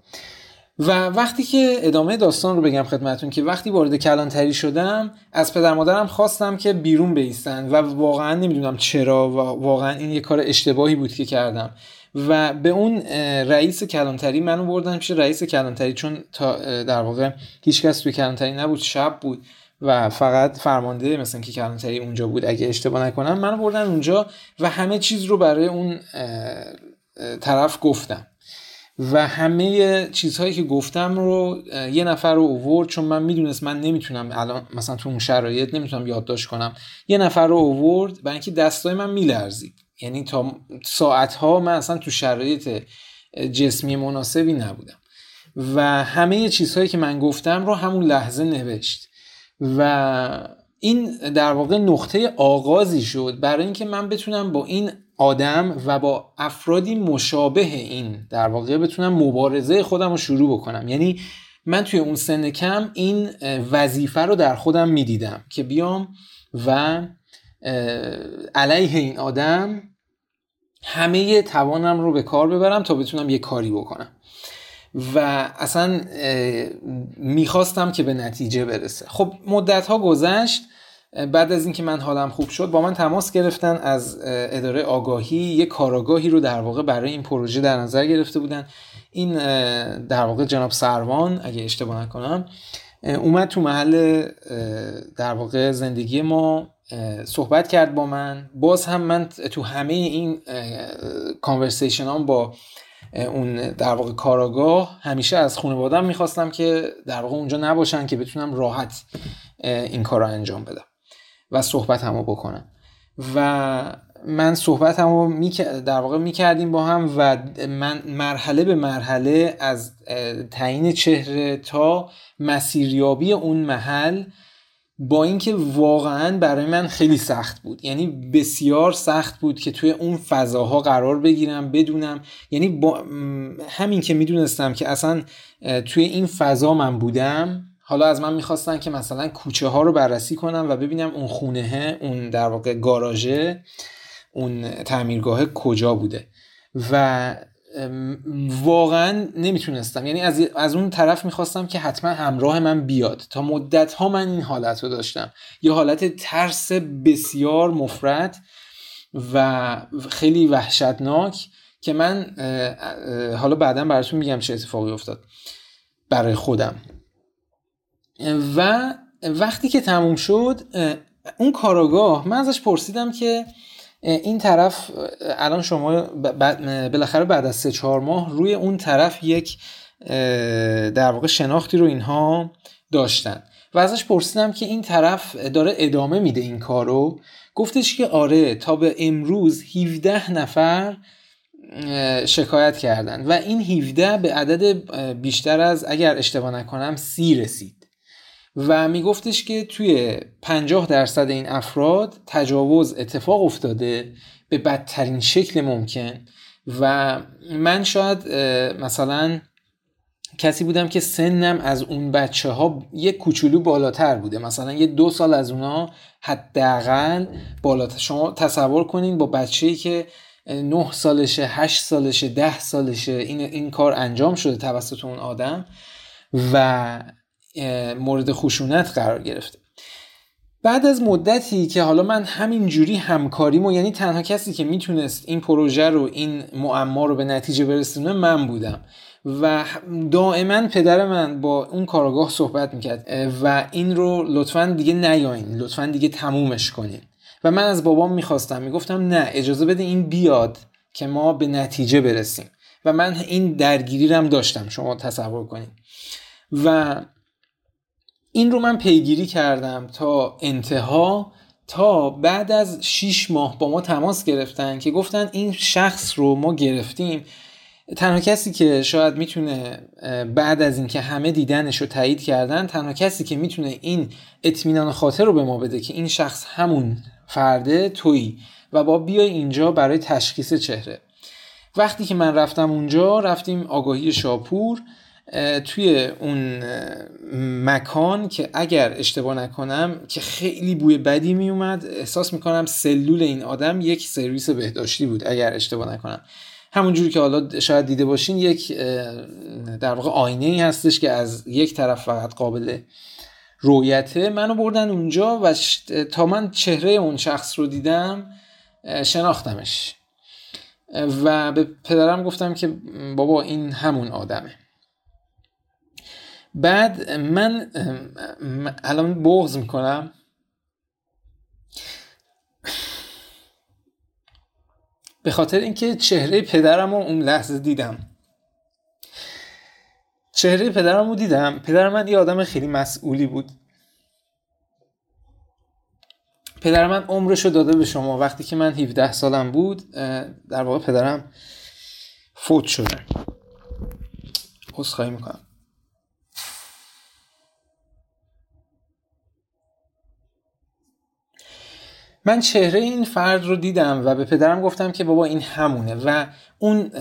و وقتی که ادامه داستان رو بگم خدمتون که وقتی وارد کلانتری شدم از پدر مادرم خواستم که بیرون بیستن و واقعا نمی‌دونم چرا و واقعا این یه کار اشتباهی بود که کردم. و به اون رئیس کلانتری منو بردن پیش رئیس کلانتری چون تا در واقع هیچکس توی کلانتری نبود شب بود و فقط فرمانده مثلا که کلانتری اونجا بود اگه اشتباه نکنم منو بردن اونجا و همه چیز رو برای اون طرف گفتم. و همه چیزهایی که گفتم رو یه نفر رو اوورد چون من می‌دونست من نمی‌تونم الان مثلا تو اون شرایط نمی‌تونم یادداشت کنم. یه نفر رو اوورد برای اینکه دستای من میلرزید. یعنی تا ساعتها من اصلا تو شرایط جسمی مناسبی نبودم. و همه چیزهایی که من گفتم رو همون لحظه نوشت. و این در واقع نقطه آغازی شد برای اینکه من بتونم با این آدم و با افرادی مشابه این در واقع بتونم مبارزه خودم رو شروع بکنم. یعنی من توی اون سن کم این وظیفه رو در خودم می‌دیدم که بیام و علیه این آدم همه توانم رو به کار ببرم تا بتونم یه کاری بکنم. و اصلا می‌خواستم که به نتیجه برسه. خب مدت ها گذشت. بعد از اینکه من حالم خوب شد با من تماس گرفتن از اداره آگاهی. یه کاراگاهی رو در واقع برای این پروژه در نظر گرفته بودن. این در واقع جناب سروان اگه اشتباه نکنم اومد تو محل در واقع زندگی ما صحبت کرد با من. باز هم من تو همه این کانورسیشن با اون در واقع کاراگاه همیشه از خانوادم می‌خواستم که در واقع اونجا نباشن که بتونم راحت این کار رو انجام بدم. و صحبت همو بکنم. و من صحبت هم در واقع می‌کردیم با هم و من مرحله به مرحله از تعیین چهره تا مسیریابی اون محل با اینکه واقعا برای من خیلی سخت بود. یعنی بسیار سخت بود که توی اون فضاها قرار بگیرم بدونم. یعنی با همین که می‌دونستم که اصلا توی این فضا من بودم حالا از من می‌خواستن که مثلا کوچه ها رو بررسی کنم و ببینم اون خونه اون در واقع گاراژه اون تعمیرگاه کجا بوده. و واقعا نمی‌تونستم. یعنی از, از اون طرف می‌خواستم که حتما همراه من بیاد. تا مدت ها من این حالت رو داشتم. یه حالت ترس بسیار مفرد و خیلی وحشتناک که من حالا بعدا براتون میگم چه اتفاقی افتاد. برای خودم. و وقتی که تموم شد اون کاراگاه من ازش پرسیدم که این طرف الان شما بالاخره بعد از سه چهار ماه روی اون طرف یک در واقع شناختی رو اینها داشتن. و ازش پرسیدم که این طرف داره ادامه میده این کارو. گفتش که آره تا به امروز 17 نفر شکایت کردن. و این 17 به عدد بیشتر از اگر اشتباه نکنم سی رسید. و میگفتش که توی 50 درصد این افراد تجاوز اتفاق افتاده به بدترین شکل ممکن. و من شاید مثلا کسی بودم که سنم از اون بچه ها یک کوچولو بالاتر بوده. مثلا یه دو سال از اونا حداقل بالاتر. شما تصور کنین با بچه‌ای که نه سالشه هشت سالشه ده سالشه این, این کار انجام شده توسط اون آدم و مورد خشونت قرار گرفته. بعد از مدتی که حالا من همین جوری همکاریمو یعنی تنها کسی که می‌تونست این پروژه رو این معما رو به نتیجه برسونه من بودم. و دائما پدر من با اون کارگاه صحبت می‌کرد. و این رو لطفا دیگه نیاین لطفا دیگه تمومش کنین. و من از بابام می‌خواستم می‌گفتم نه اجازه بده این بیاد که ما به نتیجه برسیم. و من این درگیری هم داشتم شما تصور کنید و این رو من پیگیری کردم تا انتها تا بعد از 6 ماه با ما تماس گرفتن که گفتن این شخص رو ما گرفتیم. تنها کسی که شاید می‌تونه بعد از اینکه همه دیدنش رو تایید کردن تنها کسی که می‌تونه این اطمینان خاطر رو به ما بده که این شخص همون فرده تویی و با بیای اینجا برای تشخیص چهره. وقتی که من رفتم اونجا رفتیم آگاهی شاپور. توی اون مکان که اگر اشتباه نکنم که خیلی بوی بدی می اومد احساس می‌کنم سلول این آدم یک سرویس بهداشتی بود اگر اشتباه نکنم. همونجوری که حالا شاید دیده باشین یک در واقع آینه ای هستش که از یک طرف فقط قابل رویته منو بردن اونجا و تا من چهره اون شخص رو دیدم شناختمش. و به پدرم گفتم که بابا این همون آدمه. بعد من الان بغض می‌کنم. به خاطر اینکه چهره پدرم رو اون لحظه دیدم. چهره پدرم رو دیدم. پدر من یه آدم خیلی مسئولی بود. پدر من عمرش رو داده به شما. وقتی که من 17 سالم بود در واقع پدرم فوت شده. خواهی می‌کنم. من چهره این فرد رو دیدم و به پدرم گفتم که بابا این همونه و اون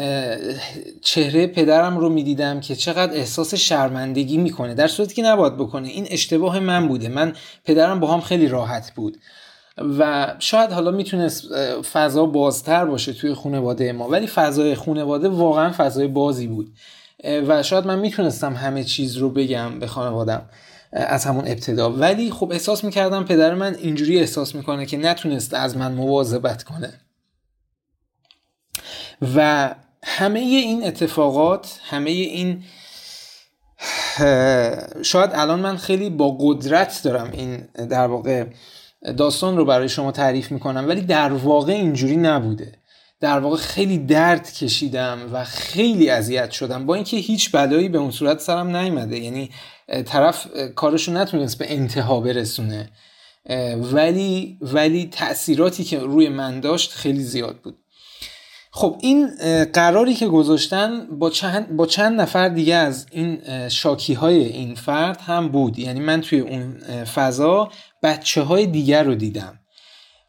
چهره پدرم رو می‌دیدم که چقدر احساس شرمندگی می‌کنه در صورتی که نباید بکنه. این اشتباه من بوده. من پدرم با هم خیلی راحت بود و شاید حالا می‌تونست فضا بازتر باشه توی خانواده ما ولی فضای خانواده واقعا فضای بازی بود. و شاید من می‌تونستم همه چیز رو بگم به خانوادم. از همون ابتدا. ولی خب احساس می‌کردم پدر من اینجوری احساس می‌کنه که نتونسته از من مواظبت کنه. و همه این اتفاقات همه این شاید الان من خیلی با قدرت دارم این در واقع داستان رو برای شما تعریف می‌کنم ولی در واقع اینجوری نبوده. در واقع خیلی درد کشیدم و خیلی اذیت شدم با اینکه هیچ بلایی به اون صورت سرم نیومده. یعنی طرف کارشو نتونست به انتها برسونه. ولی ولی تاثیراتی که روی من داشت خیلی زیاد بود. خب این قراری که گذاشتن با چند, با چند نفر دیگه از این شاکی های این فرد هم بود. یعنی من توی اون فضا بچه های دیگر رو دیدم.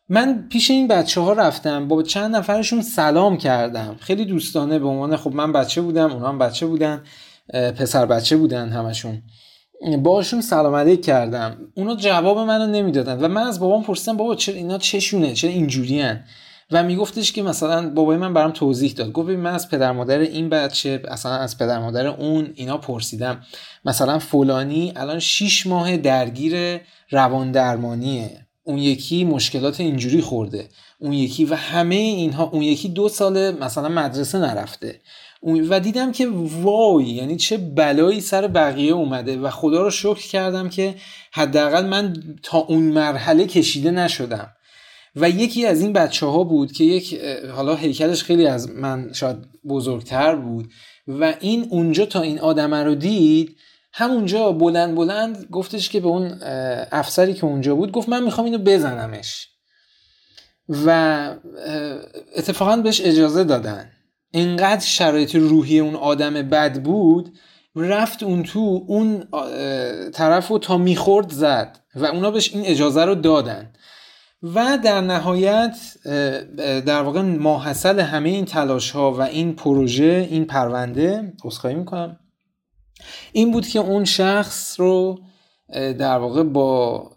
من پیش این بچه ها رفتم با چند نفرشون سلام کردم. خیلی دوستانه به عنوان خب من بچه بودم اونا هم بچه بودن پسر بچه بودن همشون. باشون سلام علیک کردم. اونا جواب منو نمی‌دادن و من از بابام پرسیدم بابا چرا اینا چشونه؟ چرا اینجوریان و میگفتش که مثلا بابای من برام توضیح داد. گفت من از پدر مادر این بچه اصلا از پدر مادر اون اینا پرسیدم. مثلا فلانی الان 6 ماه درگیر روان درمانیه اون یکی مشکلات اینجوری خورده. اون یکی و همه اینها اون یکی دو سال مثلا مدرسه نرفته. و دیدم که وای یعنی چه بلایی سر بقیه اومده و خدا رو شکر کردم که حداقل من تا اون مرحله کشیده نشدم. و یکی از این بچه ها بود که یک حالا هیکلش خیلی از من شاید بزرگتر بود و این اونجا تا این آدم رو دید همونجا بلند بلند گفتش که به اون افسری که اونجا بود گفت من می‌خوام اینو بزنمش. و اتفاقا بهش اجازه دادن. اینقدر شرایط روحی اون آدم بد بود رفت اون تو اون طرف رو تا می‌خورد زد و اونا بهش این اجازه رو دادن. و در نهایت در واقع ماحصل همه این تلاش ها و این پروژه این پرونده می می‌کنم این بود که اون شخص رو در واقع با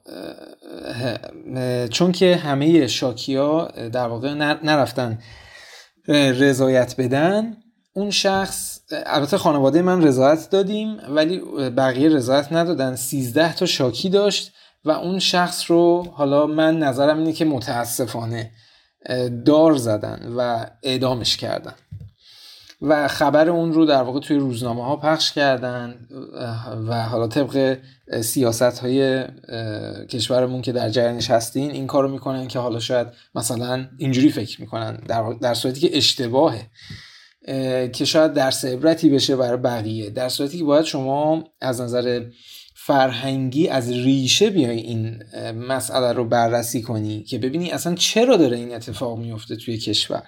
چون که همه شاکیا در واقع نرفتن رضایت بدن. اون شخص البته خانواده من رضایت دادیم ولی بقیه رضایت ندادن. 13 تا شاکی داشت و اون شخص رو حالا من نظرم اینه که متاسفانه دار زدن و اعدامش کردن. و خبر اون رو در واقع توی روزنامه ها پخش کردن و حالا طبق سیاست های کشورمون که در جریانش هستین این کارو می‌کنن که حالا شاید مثلا اینجوری فکر می‌کنن در, در صورتی که اشتباهه که شاید درس عبرتی بشه برای بقیه. در صورتی که باید شما از نظر فرهنگی از ریشه بیای این مسئله رو بررسی کنی که ببینی اصلا چرا داره این اتفاق میفته توی کشور.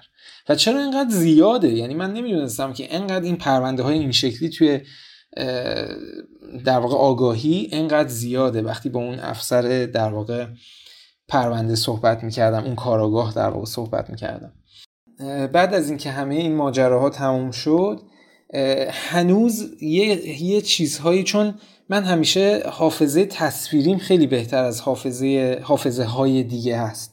و چرا اینقدر زیاده؟ یعنی من نمی‌دونستم که انقدر این پرونده های این شکلی توی در واقع آگاهی انقدر زیاده. وقتی با اون افسر در واقع پرونده صحبت می‌کردم اون کاراگاه در واقع صحبت می‌کردم. بعد از اینکه همه این ماجراها تموم شد هنوز یه, یه چیزهایی چون من همیشه حافظه تصویریم خیلی بهتر از حافظه حافظه های دیگه هست.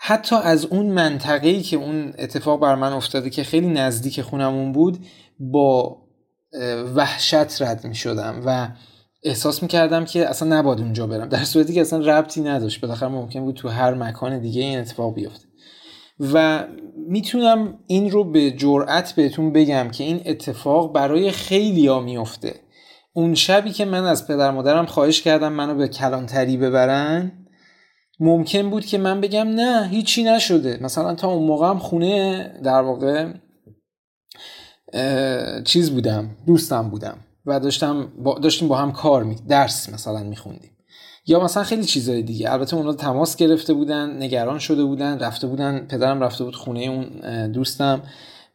حتی از اون منطقه‌ای که اون اتفاق بر من افتاده که خیلی نزدیک خونمون بود با وحشت رد می شدم و احساس می کردم که اصلا نباید اونجا برم. در صورتی که اصلا ربطی نداشت. بالاخره ممکن بود تو هر مکان دیگه این اتفاق بیفته. و می‌تونم این رو به جرأت بهتون بگم که این اتفاق برای خیلی ها میفته اون شبی که من از پدر مادرم خواهش کردم منو به کلانتری ببرن ممکن بود که من بگم نه هیچی نشده. مثلا تا اون موقع هم خونه در واقع چیز بودم دوستم بودم و داشتم با داشتیم با هم کار می درس مثلا میخوندیم. یا مثلا خیلی چیزهای دیگه. البته اونا تماس گرفته بودن نگران شده بودن رفته بودن پدرم رفته بود خونه اون دوستم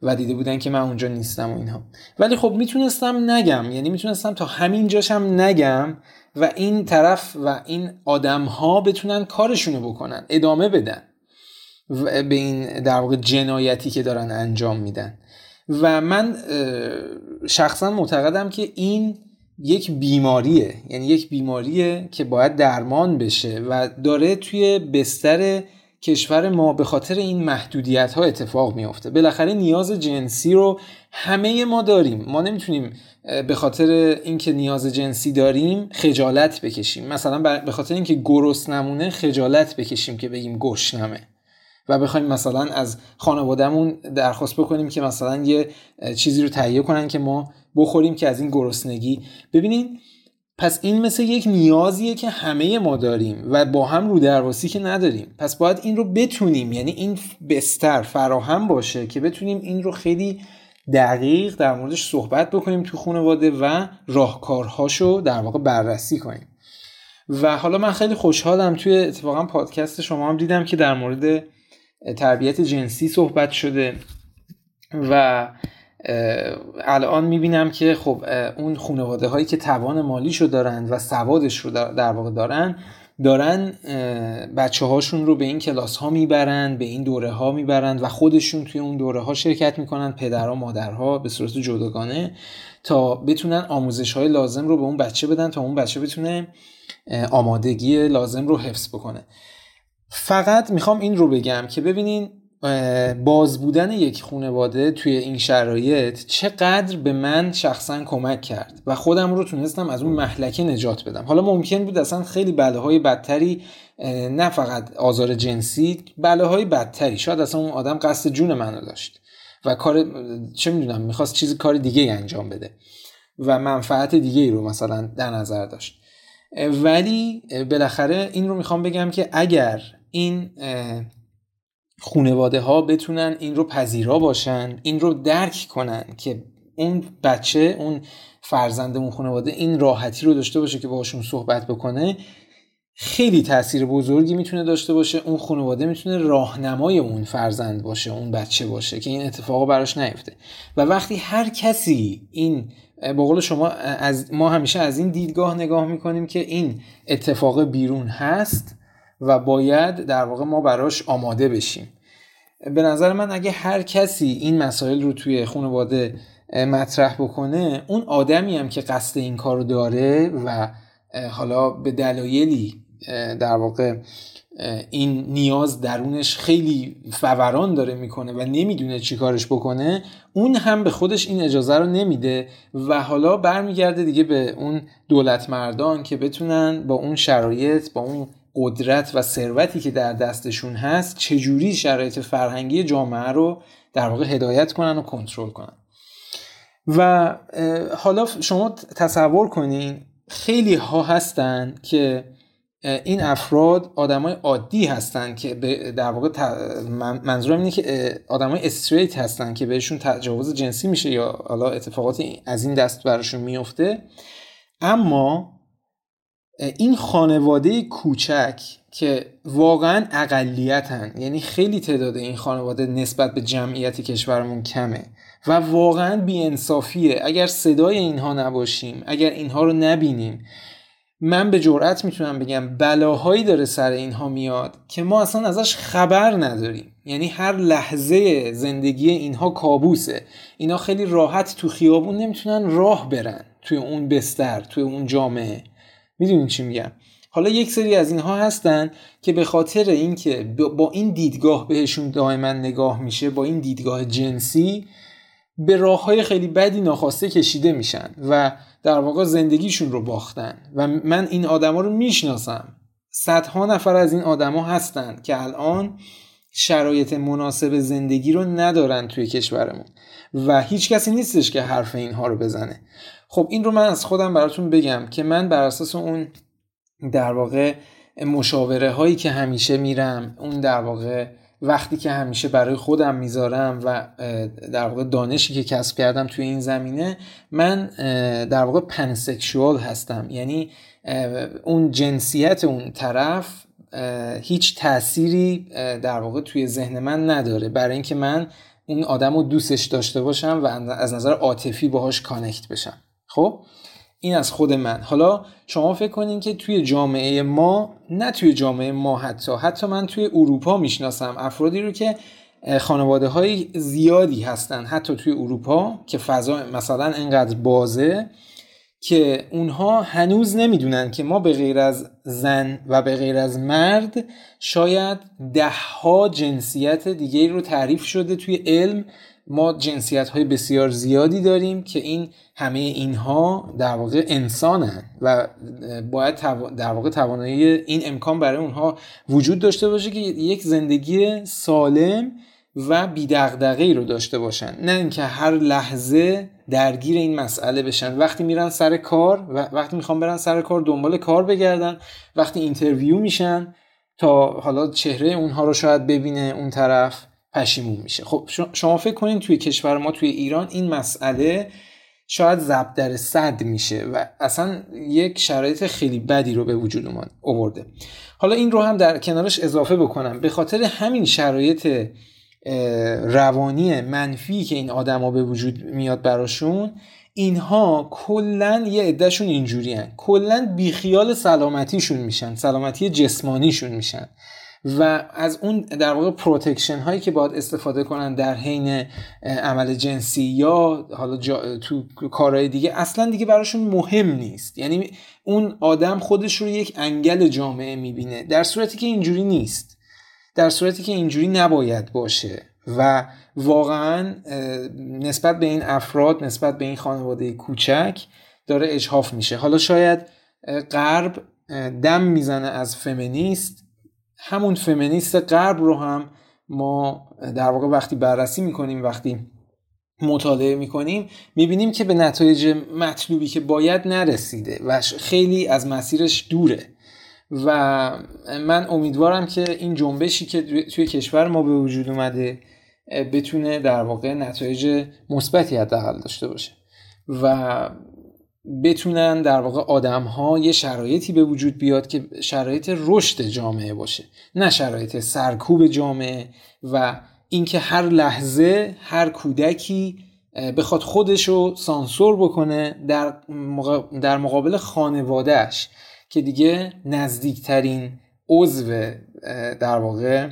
و دیده بودن که من اونجا نیستم و اینها. ولی خب می‌تونستم نگم. یعنی می‌تونستم تا همین جاشم نگم. و این طرف و این آدم ها بتونن کارشونو بکنن ادامه بدن به این در واقع جنایتی که دارن انجام میدن. و من شخصا معتقدم که این یک بیماریه یعنی یک بیماریه که باید درمان بشه و داره توی بستر کشور ما به خاطر این محدودیت ها اتفاق میافته. بالاخره نیاز جنسی رو همه ما داریم. ما نمی‌تونیم به خاطر اینکه نیاز جنسی داریم خجالت بکشیم. مثلا به خاطر اینکه گرس نمونه خجالت بکشیم که بگیم گشنمه. و بخوایم مثلا از خانوادهمون درخواست بکنیم که مثلا یه چیزی رو تهیه کنن که ما بخوریم که از این گرسنگی. ببینین پس این مثل یک نیازیه که همه ما داریم و با هم رو درواسی که نداریم. پس باید این رو بتونیم. یعنی این بستر فراهم باشه که بتونیم این رو خیلی دقیق در موردش صحبت بکنیم تو خانواده و راهکارهاشو در واقع بررسی کنیم. و حالا من خیلی خوشحالم توی اتفاقا پادکست شما هم دیدم که در مورد تربیت جنسی صحبت شده و الان می‌بینم که خب اون خانواده هایی که توان مالیشو دارن و سوادش رو در واقع دارن دارن بچه هاشون رو به این کلاس ها می‌برن به این دوره ها می‌برن و خودشون توی اون دوره ها شرکت می‌کنن پدرها مادرها به صورت جداگانه تا بتونن آموزش های لازم رو به اون بچه بدن تا اون بچه بتونه آمادگی لازم رو حفظ بکنه. فقط می‌خوام این رو بگم که ببینین باز بودن یک خانواده توی این شرایط چقدر به من شخصا کمک کرد و خودم رو تونستم از اون محلکه نجات بدم. حالا ممکن بود اصلا خیلی بله های بدتری نه فقط آزار جنسی بله های بدتری. شاید اصلا اون آدم قصد جون منو داشت و کار چه می‌دونم می‌خواست چیزی کار دیگه انجام بده و منفعت دیگه ای رو مثلا در نظر داشت. ولی بالاخره این رو می‌خوام بگم که اگر این خونواده ها بتونن این رو پذیرا باشن این رو درک کنن که اون بچه اون فرزند اون خانواده این راحتی رو داشته باشه که باشون صحبت بکنه خیلی تاثیر بزرگی می‌تونه داشته باشه. اون خانواده می‌تونه راهنمای اون فرزند باشه اون بچه باشه که این اتفاقا براش نیفته. و وقتی هر کسی این به قول شما از ما همیشه از این دیدگاه نگاه می‌کنیم که این اتفاق بیرون هست. و باید در واقع ما براش آماده بشیم. به نظر من اگه هر کسی این مسائل رو توی خانواده مطرح بکنه اون آدمی هم که قصد این کار رو داره و حالا به دلایلی در واقع این نیاز درونش خیلی فوران داره می‌کنه و نمی‌دونه چی کارش بکنه اون هم به خودش این اجازه رو نمیده و حالا برمیگرده دیگه به اون دولت مردان که بتونن با اون شرایط با اون قدرت و ثروتی که در دستشون هست چجوری شرایط فرهنگی جامعه رو در واقع هدایت کنن و کنترل کنن؟ و حالا شما تصور کنین خیلی ها هستن که این افراد آدمای عادی هستن که در واقع منظورم اینه که آدمای استریت هستن که بهشون تجاوز جنسی میشه یا حالا اتفاقات از این دست براشون میفته. اما این خانواده کوچک که واقعا اقلیتن. یعنی خیلی تعداد این خانواده نسبت به جمعیت کشورمون کمه و واقعا بیانصافیه. اگر صدای اینها نباشیم اگر اینها رو نبینیم من به جرئت می‌تونم بگم بلاهایی داره سر اینها میاد که ما اصلا ازش خبر نداریم. یعنی هر لحظه زندگی اینها کابوسه. اینا خیلی راحت تو خیابون نمی‌تونن راه برن توی اون بستر توی اون جامعه. می‌دونین چی میگم؟ حالا یک سری از اینها هستن که به خاطر اینکه با این دیدگاه بهشون دائما نگاه میشه با این دیدگاه جنسی به راه های خیلی بدی ناخواسته کشیده میشن و در واقع زندگیشون رو باختن. و من این آدما رو می‌شناسم. صدها نفر از این آدما هستند که الان شرایط مناسب زندگی رو ندارن توی کشورمون. و هیچ کسی نیستش که حرف اینها رو بزنه. خب این رو من از خودم براتون بگم که من بر اساس اون در واقع مشاوره هایی که همیشه میرم اون در واقع وقتی که همیشه برای خودم می‌ذارم و در واقع دانشی که کسب کردم توی این زمینه من در واقع pansexual هستم. یعنی اون جنسیت اون طرف هیچ تأثیری در واقع توی ذهن من نداره. برای اینکه من اون آدم رو دوستش داشته باشم و از نظر عاطفی باهاش connect بشم. خب؟ این از خود من. حالا شما فکر کنین که توی جامعه ما نه توی جامعه ما حتی حتی من توی اروپا می‌شناسم افرادی رو که خانواده های زیادی هستن حتی توی اروپا که فضا مثلا انقدر بازه که اونها هنوز نمی‌دونن که ما به غیر از زن و به غیر از مرد شاید دهها جنسیت دیگه رو تعریف شده توی علم ما جنسیت های بسیار زیادی داریم که این همه اینها در واقع انسانن و باید در واقع توانایی این امکان برای اونها وجود داشته باشه که یک زندگی سالم و بیدغدغه‌ای رو داشته باشن. نه اینکه هر لحظه درگیر این مسئله بشن. وقتی میرن سر کار و وقتی می‌خوان برن سر کار دنبال کار بگردن وقتی اینترویو میشن تا حالا چهره اونها رو شاید ببینه اون طرف. پشیمون میشه. خب شما فکر کنین توی کشور ما توی ایران این مسئله شاید ضرب در صد میشه و اصلا یک شرایط خیلی بدی رو به وجود اومد آورده حالا این رو هم در کنارش اضافه بکنم. به خاطر همین شرایط روانی منفی که این آدما به وجود میاد براشون اینها کلا یه عدهشون اینجوری هن. کلا بیخیال سلامتیشون میشن سلامتی جسمانیشون میشن. و از اون در واقع protection هایی که باید استفاده کنن در حین عمل جنسی یا حالا تو کارهای دیگه اصلا دیگه براشون مهم نیست. یعنی اون آدم خودش رو یک انگل جامعه می‌بینه. در صورتی که اینجوری نیست. در صورتی که اینجوری نباید باشه. و واقعا نسبت به این افراد نسبت به این خانواده کوچک داره اجهاف میشه. حالا شاید غرب دم می‌زنه از فمینیست. همون فمینیست غرب رو هم ما در واقع وقتی بررسی می‌کنیم وقتی مطالعه می‌کنیم می‌بینیم که به نتایج مطلوبی که باید نرسیده و خیلی از مسیرش دوره. و من امیدوارم که این جنبشی که توی کشور ما به وجود اومده بتونه در واقع نتایج مثبتی حداقل داشته باشه. و بتونن در واقع آدم ها یه شرایطی به وجود بیاد که شرایط رشد جامعه باشه. نه شرایط سرکوب جامعه و اینکه هر لحظه هر کودکی بخواد خودش رو سانسور بکنه در, در مقابل خانوادهش که دیگه نزدیکترین عضو در واقع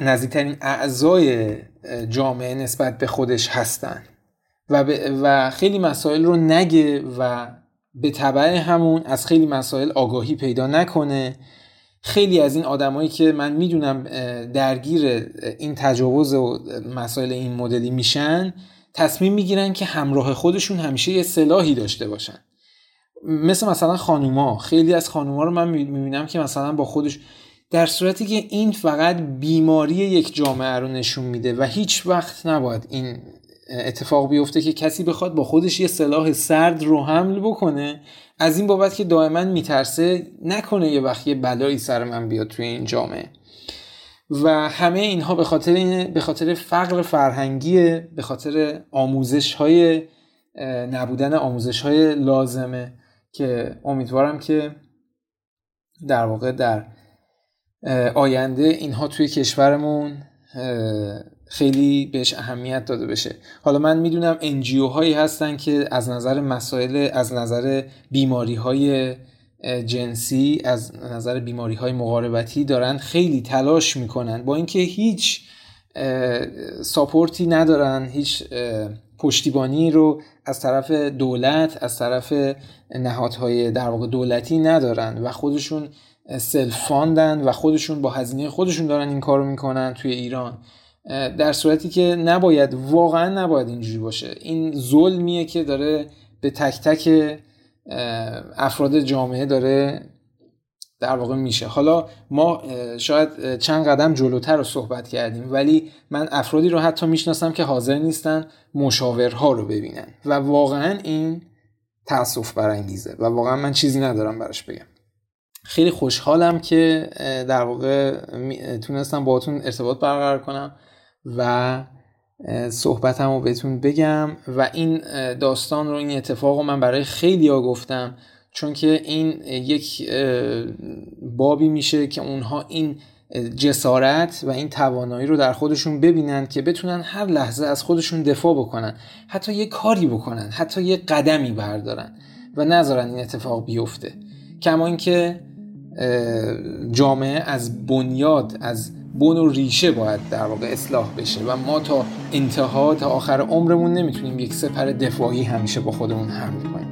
نزدیکترین اعضای جامعه نسبت به خودش هستن. و, و خیلی مسائل رو نگه و به طبع همون از خیلی مسائل آگاهی پیدا نکنه. خیلی از این آدمایی که من می‌دونم درگیر این تجاوز و مسائل این مدلی میشن تصمیم می‌گیرن که همراه خودشون همیشه یه سلاحی داشته باشن. مثل مثلا خانوما. خیلی از خانوما رو من می‌بینم که مثلا با خودش در صورتی که این فقط بیماری یک جامعه رو نشون میده و هیچ وقت نباید این اتفاق بیفته که کسی بخواد با خودش یه سلاح سرد رو حمل بکنه از این بابت که دائما میترسه نکنه یه وقت بلایی سر من بیاد توی این جامعه. و همه اینها به خاطر به خاطر فقر فرهنگی به خاطر آموزش های نبودن آموزش های لازمه که امیدوارم که در واقع در آینده اینها توی کشورمون خیلی بهش اهمیت داده بشه. حالا من می‌دونم NGO هایی هستن که از نظر مسائل از نظر بیماری های جنسی از نظر بیماری های مقاربتی دارن خیلی تلاش می‌کنن. با اینکه هیچ support ی ندارن هیچ پشتیبانی رو از طرف دولت از طرف نهادهای در واقع دولتی ندارن و خودشون self-fund ن و خودشون با هزینه خودشون دارن این کارو می‌کنن توی ایران. در صورتی که نباید واقعا نباید اینجوری باشه. این ظلمیه که داره به تک تک افراد جامعه داره در واقع میشه. حالا ما شاید چند قدم جلوتر رو صحبت کردیم ولی من افرادی رو حتی می‌شناسم که حاضر نیستن مشاورها رو ببینن. و واقعا این تاسف برانگیزه و واقعا من چیزی ندارم براش بگم. خیلی خوشحالم که در واقع تونستم باهاتون ارتباط برقرار کنم. و صحبتم رو بهتون بگم و این داستان رو این اتفاق رو من برای خیلی ها گفتم چون که این یک بابی میشه که اونها این جسارت و این توانایی رو در خودشون ببینن که بتونن هر لحظه از خودشون دفاع بکنن حتی یه کاری بکنن حتی یه قدمی بردارن و نذارن این اتفاق بیفته. کما اینکه جامعه از بنیاد از بن و ریشه باید در واقع اصلاح بشه و ما تا انتها تا آخر عمرمون نمی‌تونیم یک سپر دفاعی همیشه با خودمون حمل کنیم.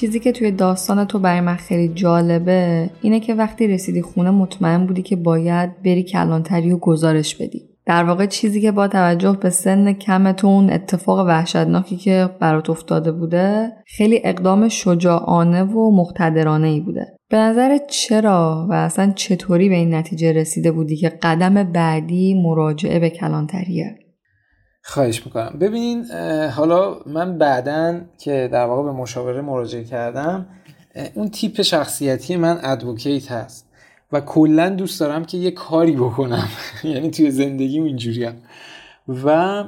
چیزی که توی داستان تو برای من خیلی جالبه اینه که وقتی رسیدی خونه مطمئن بودی که باید بری کلانتری و گزارش بدی. در واقع چیزی که با توجه به سن کم تو اون اتفاق وحشتناکی که برات افتاده بوده خیلی اقدام شجاعانه و مقتدرانه ای بوده. به نظر چرا و اصلا چطوری به این نتیجه رسیده بودی که قدم بعدی مراجعه به کلانتریه؟ خواهش می‌کنم. ببینین حالا من بعدا که در واقع به مشاوره مراجعه کردم اون تیپ شخصیتی من ادوکیت هست و کلا دوست دارم که یه کاری بکنم. یعنی توی زندگیم اینجوریم و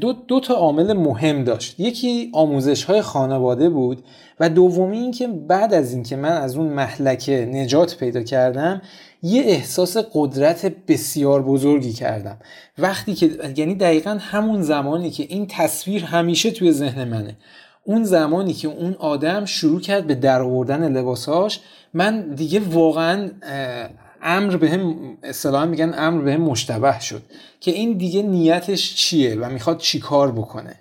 دو, دو تا عامل مهم داشت. یکی آموزش های خانواده بود و دومی این که بعد از اینکه من از اون محلکه نجات پیدا کردم یه احساس قدرت بسیار بزرگی کردم. وقتی که یعنی دقیقا همون زمانی که این تصویر همیشه توی ذهن منه. اون زمانی که اون آدم شروع کرد به در آوردن لباساش من دیگه واقعا امر به هم اصطلاحا میگن امر به هم مشتبه شد که این دیگه نیتش چیه و می‌خواد چی کار بکنه.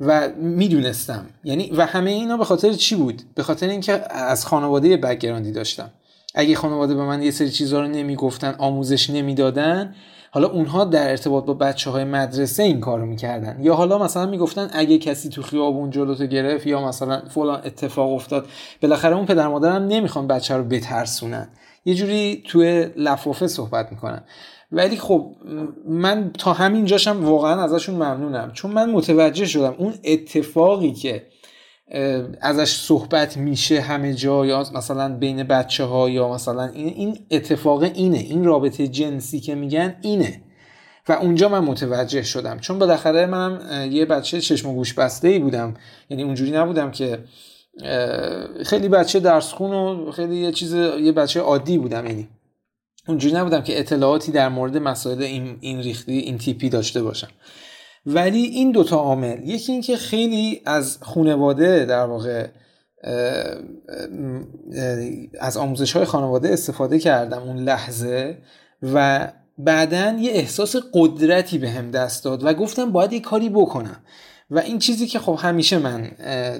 و می‌دونستم. یعنی و همه اینا به خاطر چی بود؟ به خاطر اینکه از خانواده بکگراندی داشتم. اگه خانواده به من یه سری چیزها رو نمی‌گفتن آموزش نمی‌دادن حالا اونها در ارتباط با بچه های مدرسه این کارو می‌کردن. یا حالا مثلا می‌گفتن اگه کسی تو خیابون جلوتو گرفت یا مثلا فلان اتفاق افتاد بالاخره اون پدر مادرم نمی‌خوان بچه رو بترسونن. یه جوری توی لفافه صحبت می‌کنن. ولی خب من تا همین جاشم واقعا ازشون ممنونم. چون من متوجه شدم اون اتفاقی که ازش صحبت میشه همه جا یا مثلا بین بچه ها یا مثلا این, این اتفاق اینه. این رابطه جنسی که میگن اینه. و اونجا من متوجه شدم. چون بالاخره منم یه بچه چشم و گوش بسته ای بودم. یعنی اونجوری نبودم که خیلی بچه درس خون و خیلی یه چیز یه بچه عادی بودم. یعنی اونجوری نبودم که اطلاعاتی در مورد مسائل این, این ریختی این تیپی داشته باشم. ولی این دوتا عامل یکی اینکه خیلی از خانواده در واقع از آموزش های خانواده استفاده کردم اون لحظه و بعدا یه احساس قدرتی به هم دست داد و گفتم باید یه کاری بکنم و این چیزی که خب همیشه من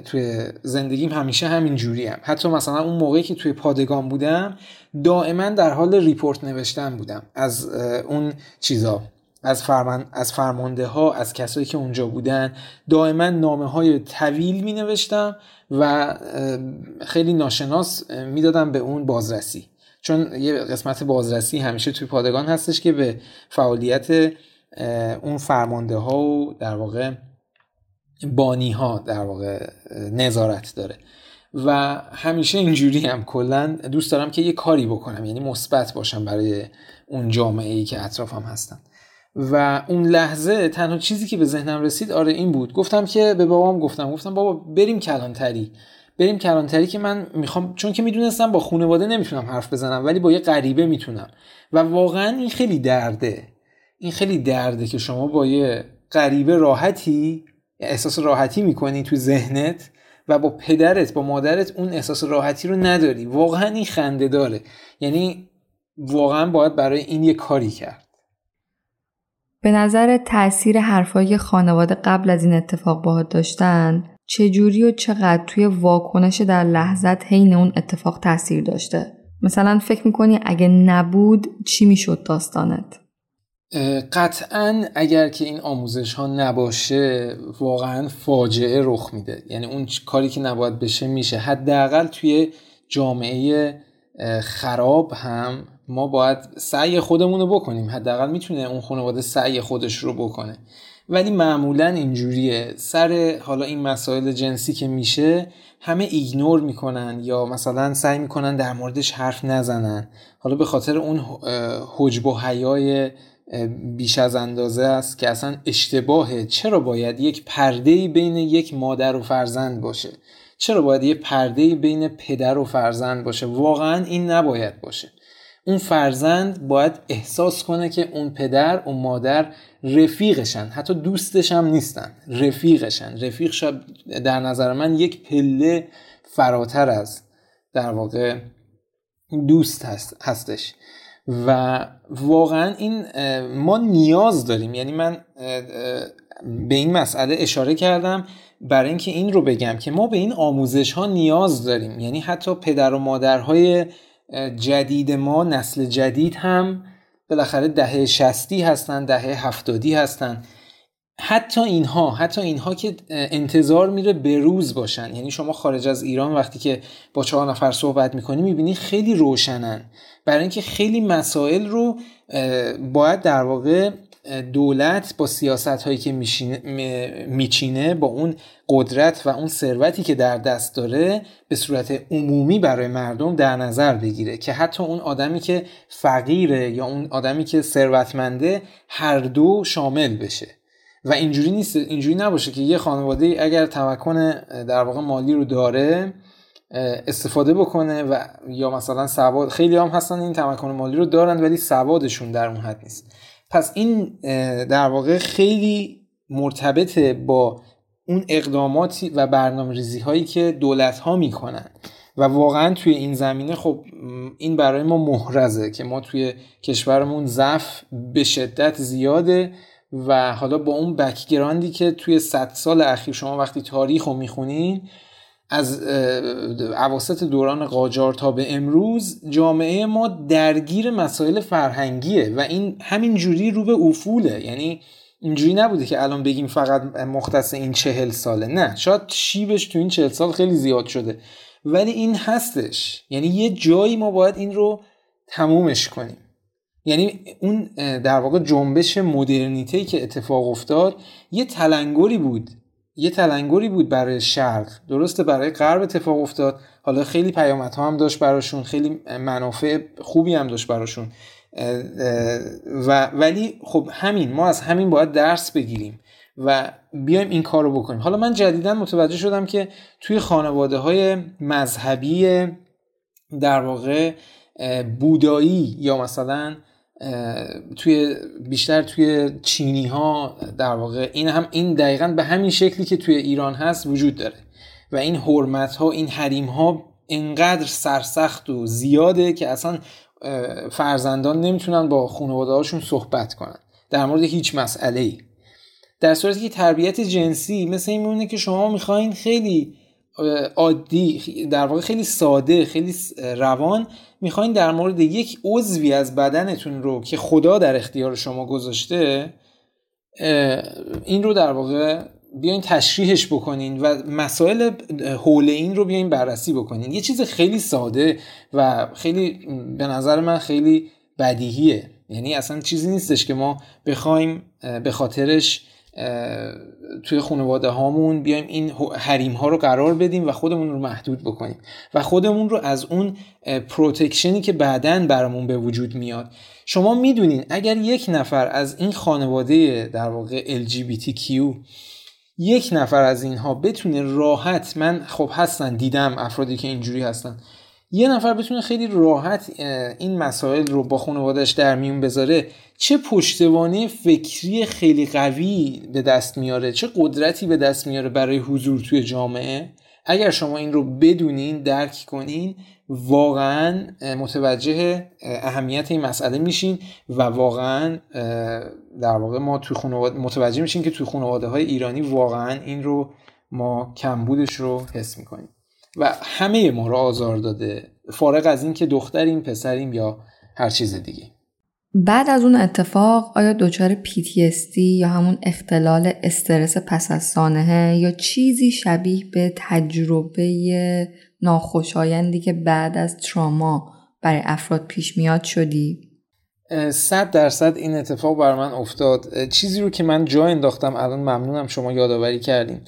توی زندگیم همیشه همین جوری هم. حتی مثلا اون موقعی که توی پادگان بودم دائما در حال ریپورت نوشتن بودم از اون چیزا از, فرمان، از فرمانده ها از کسایی که اونجا بودن دائما نامه های طویل می نوشتم و خیلی ناشناس می‌دادم به اون بازرسی. چون یه قسمت بازرسی همیشه توی پادگان هستش که به فعالیت اون فرمانده ها و در واقع بانی ها در واقع نظارت داره. و همیشه اینجوری هم کلا دوست دارم که یه کاری بکنم یعنی مثبت باشم برای اون جامعه ای که اطرافم هستن. و اون لحظه تنها چیزی که به ذهنم رسید آره این بود. گفتم که به بابام گفتم گفتم بابا بریم کلانتری. بریم کلانتری که من می‌خوام چون که می‌دونستم با خانواده نمی‌تونم حرف بزنم ولی با یه غریبه می‌تونم. و واقعا این خیلی درده. این خیلی درده که شما با یه غریبه راحتی احساس راحتی می‌کنی تو ذهنت و با پدرت با مادرت اون احساس راحتی رو نداری. واقعا این خنده داره. یعنی واقعا باید برای این یه کاری کرد. به نظر تاثیر حرفای خانواده قبل از این اتفاق باهات داشتن چجوری و چقدر توی واکنش در لحظت حین اون اتفاق تاثیر داشته؟ مثلا فکر می‌کنی اگه نبود چی می‌شد داستانت؟ قطعا اگر که این آموزش ها نباشه واقعا فاجعه رخ میده. یعنی اون کاری که نباید بشه میشه. حداقل توی جامعه خراب هم ما باید سعی خودمون رو بکنیم. حداقل می‌تونه اون خانواده سعی خودش رو بکنه. ولی معمولا اینجوریه. سر حالا این مسائل جنسی که میشه همه ایگنور می‌کنن یا مثلا سعی می‌کنن در موردش حرف نزنن. حالا به خاطر اون حجب و حیای بیش از اندازه است که اصلا اشتباهه. چرا باید یک پرده بین یک مادر و فرزند باشه؟ چرا باید یه پرده بین پدر و فرزند باشه؟ واقعا این نباید باشه. اون فرزند باید احساس کنه که اون پدر اون مادر رفیقشن. حتی دوستش هم نیستن. رفیقشن. رفیق شب در نظر من یک پله فراتر از در واقع دوست هست هستش. و واقعا این ما نیاز داریم. یعنی من به این مسئله اشاره کردم برای اینکه این رو بگم که ما به این آموزش ها نیاز داریم. یعنی حتی پدر و مادرهای جدید ما نسل جدید هم بالاخره دهه شستی هستن دهه هفتادی هستن. حتی اینها حتی اینها که انتظار میره بروز باشن. یعنی شما خارج از ایران وقتی که با چهار نفر صحبت می‌کنی می‌بینی خیلی روشنن. برای اینکه خیلی مسائل رو باید در واقع دولت با سیاست هایی که میچینه با اون قدرت و اون ثروتی که در دست داره به صورت عمومی برای مردم در نظر بگیره که حتی اون آدمی که فقیره یا اون آدمی که ثروتمنده هر دو شامل بشه. و اینجوری نیست اینجوری نباشه که یه خانواده اگر تمکن در واقع مالی رو داره استفاده بکنه و یا مثلا سواد خیلی هم هستن این تمکن مالی رو دارن ولی سوادشون در اون حد نیست. پس این در واقع خیلی مرتبطه با اون اقداماتی و برنامه ریزی هایی که دولت ها می‌کنن. و واقعا توی این زمینه خب این برای ما محرزه که ما توی کشورمون ضعف به شدت زیاده و حالا با اون بکگراندی که توی صد سال اخیر شما وقتی تاریخ رو می‌خونین از عواسط دوران قاجار تا به امروز جامعه ما درگیر مسائل فرهنگیه و این همین جوری رو به افوله. یعنی اینجوری نبوده که الان بگیم فقط مختص این چهل ساله. نه شاید شیبش تو این چهل سال خیلی زیاد شده. ولی این هستش. یعنی یه جایی ما باید این رو تمومش کنیم. یعنی اون در واقع جنبش مدرنیته که اتفاق افتاد یه تلنگری بود. یه تلنگری بود برای شرق. درسته برای غرب اتفاق افتاد. حالا خیلی پیامدها هم داشت براشون خیلی منافع خوبی هم داشت براشون. و ولی خب همین ما از همین باید درس بگیریم و بیایم این کار رو بکنیم. حالا من جدیدا متوجه شدم که توی خانواده های مذهبی در واقع بودایی یا مثلا توی بیشتر توی چینی ها در واقع این هم این دقیقا به همین شکلی که توی ایران هست وجود داره. و این حرمت ها این حریم ها انقدر سرسخت و زیاده که اصلا فرزندان نمی‌تونن با خانواده هاشون صحبت کنن. در مورد هیچ مسئله ای در صورتی که تربیت جنسی مثل این میمونه که شما می‌خواین خیلی عادی در واقع خیلی ساده خیلی روان می‌خواین در مورد یک عضوی از بدنتون رو که خدا در اختیار شما گذاشته این رو در واقع بیاین تشریحش بکنین و مسائل حول این رو بیاین بررسی بکنین. یه چیز خیلی ساده و خیلی به نظر من خیلی بدیهیه. یعنی اصلا چیزی نیستش که ما بخوایم به خاطرش توی خانواده هامون بیایم این حریم ها رو قرار بدیم و خودمون رو محدود بکنیم. و خودمون رو از اون پروتکشنی که بعدا برامون به وجود میاد. شما می‌دونین اگر یک نفر از این خانواده در واقع LGBTQ یک نفر از اینها بتونه راحت من خب هستن دیدم افرادی که اینجوری هستن یه نفر بتونه خیلی راحت این مسائل رو با خانوادش در میون بذاره چه پشتوانه فکری خیلی قوی به دست میاره چه قدرتی به دست میاره برای حضور توی جامعه. اگر شما این رو بدونین درک کنین واقعا متوجه اهمیت این مسئله میشین و واقعا در واقع ما توی خانواده متوجه میشین که توی خانواده های ایرانی واقعا این رو ما کمبودش رو حس می‌کنیم. و همه ما رو آزار داده فارغ از اینکه دختریم پسریم یا هر چیز دیگه. بعد از اون اتفاق آیا دچار PTSD یا همون اختلال استرس پس از سانحه یا چیزی شبیه به تجربه ناخوشایندی که بعد از تراما برای افراد پیش میاد شدی؟ صد درصد این اتفاق بر من افتاد. چیزی رو که من جا انداختم الان ممنونم شما یادآوری کردین.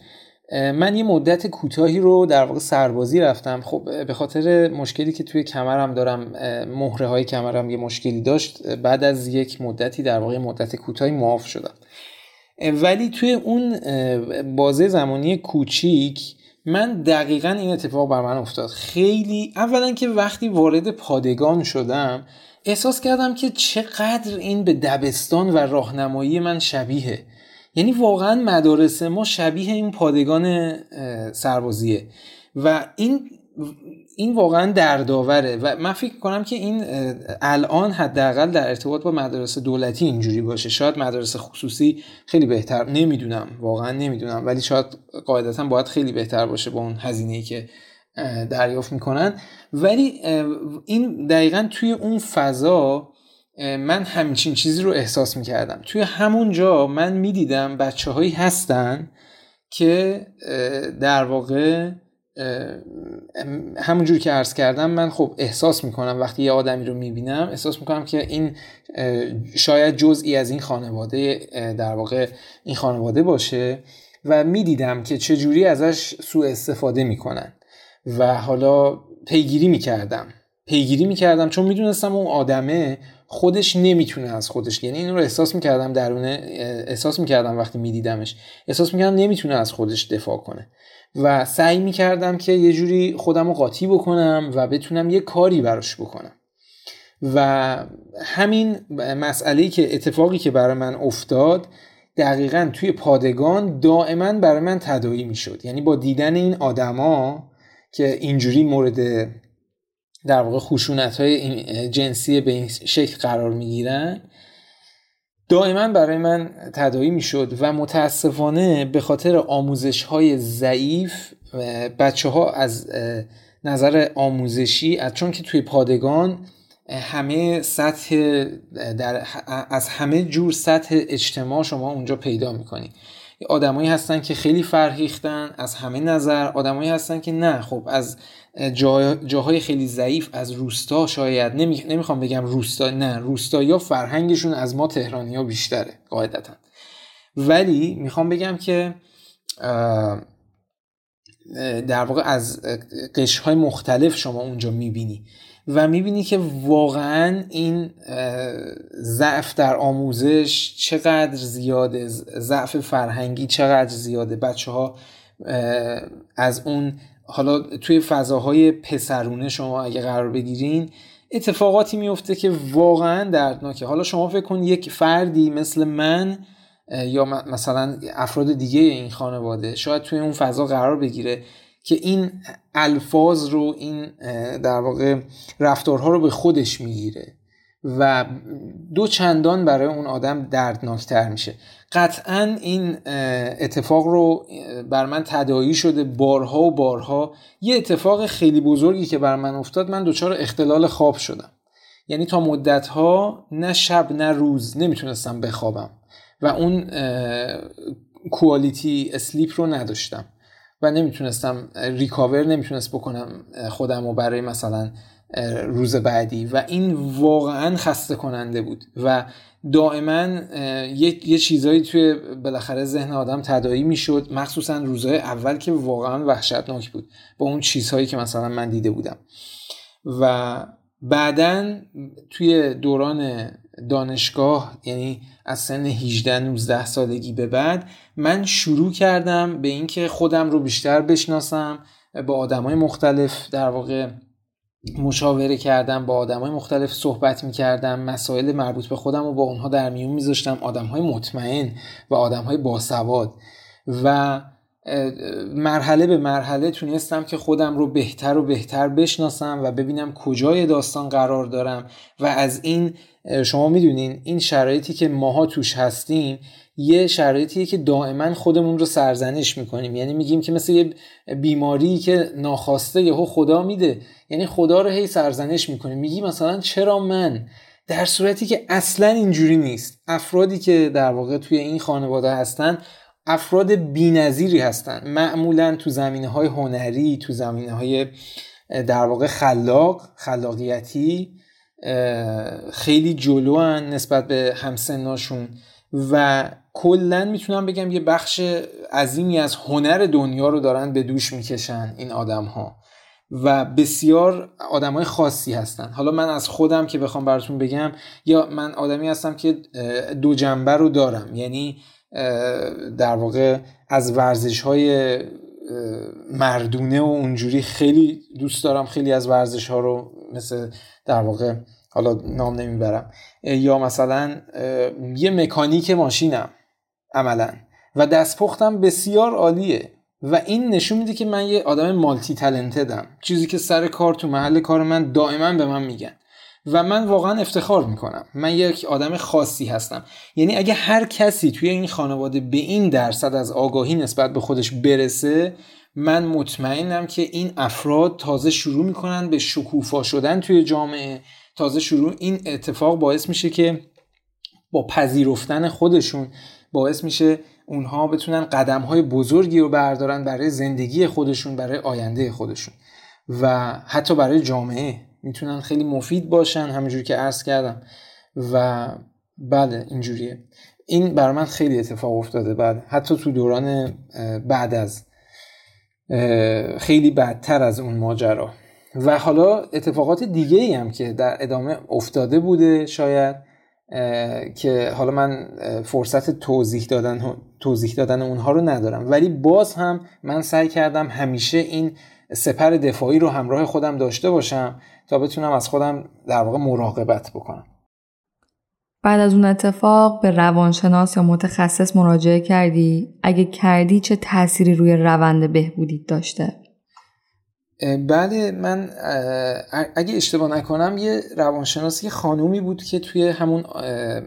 من یه مدت کوتاهی رو در واقع سربازی رفتم. خب به خاطر مشکلی که توی کمرم دارم مهره های کمرم یه مشکلی داشت بعد از یک مدتی در واقع مدت کوتاهی معاف شدم. ولی توی اون بازه زمانی کوچیک من دقیقا این اتفاق بر من افتاد. خیلی اولا که وقتی وارد پادگان شدم احساس کردم که چقدر این به دبستان و راهنمایی من شبیه. یعنی واقعا مدارس ما شبیه این پادگان سربازیه. و این این واقعا دردآوره. و من فکر کنم که این الان حداقل در ارتباط با مدارس دولتی اینجوری باشه. شاید مدارس خصوصی خیلی بهتر نمی‌دونم واقعا نمی‌دونم. ولی شاید قاعدتا باید خیلی بهتر باشه با اون هزینه ای که دریافت می‌کنن. ولی این دقیقا توی اون فضا من همچین چیزی رو احساس می‌کردم. توی همون جا من می‌دیدم بچه هایی هستن که در واقع همونجور که عرض کردم من خب احساس می‌کنم وقتی یه آدمی رو می‌بینم احساس می‌کنم که این شاید جزئی از این خانواده در واقع این خانواده باشه و می‌دیدم که چجوری ازش سوء استفاده می‌کنن و حالا پیگیری می‌کردم. پیگیری می‌کردم چون می‌دونستم اون آدمه خودش نمی‌تونه از خودش یعنی این رو احساس می‌کردم درونه احساس می‌کردم وقتی میدیدمش احساس می‌کردم نمی‌تونه از خودش دفاع کنه. و سعی می‌کردم که یه جوری خودم رو قاطی بکنم و بتونم یه کاری براش بکنم. و همین مسئله که اتفاقی که برای من افتاد دقیقا توی پادگان دائما برای من تدایی می‌شد. یعنی با دیدن این آدما که اینجوری مورد در واقع خشونت های جنسی به این شکل قرار می‌گیرن. دائما برای من تدایی می‌شد و متاسفانه به خاطر آموزش های ضعیف بچه ها از نظر آموزشی از چون که توی پادگان همه سطح در از همه جور سطح اجتماع شما اونجا پیدا می‌کنید آدمایی هستن که خیلی فرهیختن از همه نظر آدمایی هستن که نه. خب از جاهای خیلی ضعیف از روستا شاید. نمی... نمی‌خوام بگم روستا نه. روستا یا فرهنگشون از ما تهرانی ها بیشتره قاعدتا. ولی می‌خوام بگم که در واقع از قشرهای مختلف شما اونجا می‌بینی. و می‌بینی که واقعا این ضعف در آموزش چقدر زیاده ضعف فرهنگی چقدر زیاده. بچه ها از اون حالا توی فضاهای پسرونه شما اگه قرار بگیرین اتفاقاتی میفته که واقعا دردناکه. حالا شما فکر کن یک فردی مثل من یا مثلا افراد دیگه این خانواده شاید توی اون فضا قرار بگیره. که این الفاظ رو این در واقع رفتارها رو به خودش می‌گیره و دو چندان برای اون آدم دردناکتر میشه. قطعا این اتفاق رو بر من تدایی شده بارها و بارها. یه اتفاق خیلی بزرگی که بر من افتاد من دچار اختلال خواب شدم. یعنی تا مدت ها نه شب نه روز نمی‌تونستم بخوابم و اون کوالیتی اسلیپ رو نداشتم. و نمی‌تونستم ریکاور نمی‌تونست بکنم خودم رو برای مثلا روز بعدی. و این واقعا خسته کننده بود. و دائما یه, یه چیزایی توی بالاخره ذهن آدم تدایی می‌شد. مخصوصا روزهای اول که واقعا وحشتناک بود. با اون چیزهایی که مثلا من دیده بودم. و بعدا توی دوران دانشگاه یعنی از سن 18 19 سالگی به بعد من شروع کردم به اینکه خودم رو بیشتر بشناسم با آدمای مختلف در واقع مشاوره کردم با آدمای مختلف صحبت می‌کردم مسائل مربوط به خودم رو با اونها در میون میذاشتم آدم های مطمئن و آدم های باسواد. و مرحله به مرحله تونستم که خودم رو بهتر و بهتر بشناسم و ببینم کجای داستان قرار دارم و از این شما می‌دونین این شرایطی که ماها توش هستیم یه شرایطیه که دائما خودمون رو سرزنش می‌کنیم. یعنی میگیم که مثل یه بیماری که ناخواسته یهو خدا میده. یعنی خدا رو هی سرزنش می‌کنیم. میگی مثلا چرا من؟ در صورتی که اصلا اینجوری نیست. افرادی که در واقع توی این خانواده هستن افراد بینظیری هستن. معمولا تو زمینه های هنری تو زمینه های در واقع خلاق خلاقیتی خیلی جلو نسبت به همسناشون. و کلا می‌تونم بگم یه بخش عظیمی از هنر دنیا رو دارن به دوش می‌کشن این آدم ها و بسیار آدم های خاصی هستن. حالا من از خودم که بخوام براتون بگم یا من آدمی هستم که دو جنبه رو دارم. یعنی در واقع از ورزش های مردونه و اونجوری خیلی دوست دارم خیلی از ورزش ها رو مثل در واقع حالا نام نمی‌برم یا مثلا یه مکانیک ماشینم عملا و دستپختم بسیار عالیه و این نشون میده که من یه آدم مالتی تلنتدم چیزی که سر کار تو محل کار من دائما به من میگن. و من واقعا افتخار می‌کنم. من یک آدم خاصی هستم. یعنی اگه هر کسی توی این خانواده به این درصد از آگاهی نسبت به خودش برسه من مطمئنم که این افراد تازه شروع می‌کنن به شکوفا شدن توی جامعه. تازه شروع این اتفاق باعث میشه که با پذیرفتن خودشون باعث میشه اونها بتونن قدم های بزرگی رو بردارن برای زندگی خودشون برای آینده خودشون و حتی برای جامعه. می‌تونن خیلی مفید باشن همونجوری که عرض کردم. و بله اینجوریه. این بر من خیلی اتفاق افتاده. بعد حتی تو دوران بعد از خیلی بدتر از اون ماجرا. و حالا اتفاقات دیگه ای هم که در ادامه افتاده بوده شاید که حالا من فرصت توضیح دادن توضیح دادن اونها رو ندارم. ولی باز هم من سعی کردم همیشه این سپر دفاعی رو همراه خودم داشته باشم. تا بتونم از خودم در واقع مراقبت بکنم بعد از اون اتفاق به روانشناس یا متخصص مراجعه کردی؟ اگه کردی چه تأثیری روی روند بهبودی داشته؟ بله من اگه اشتباه نکنم یه روانشناسی یه خانومی بود که توی همون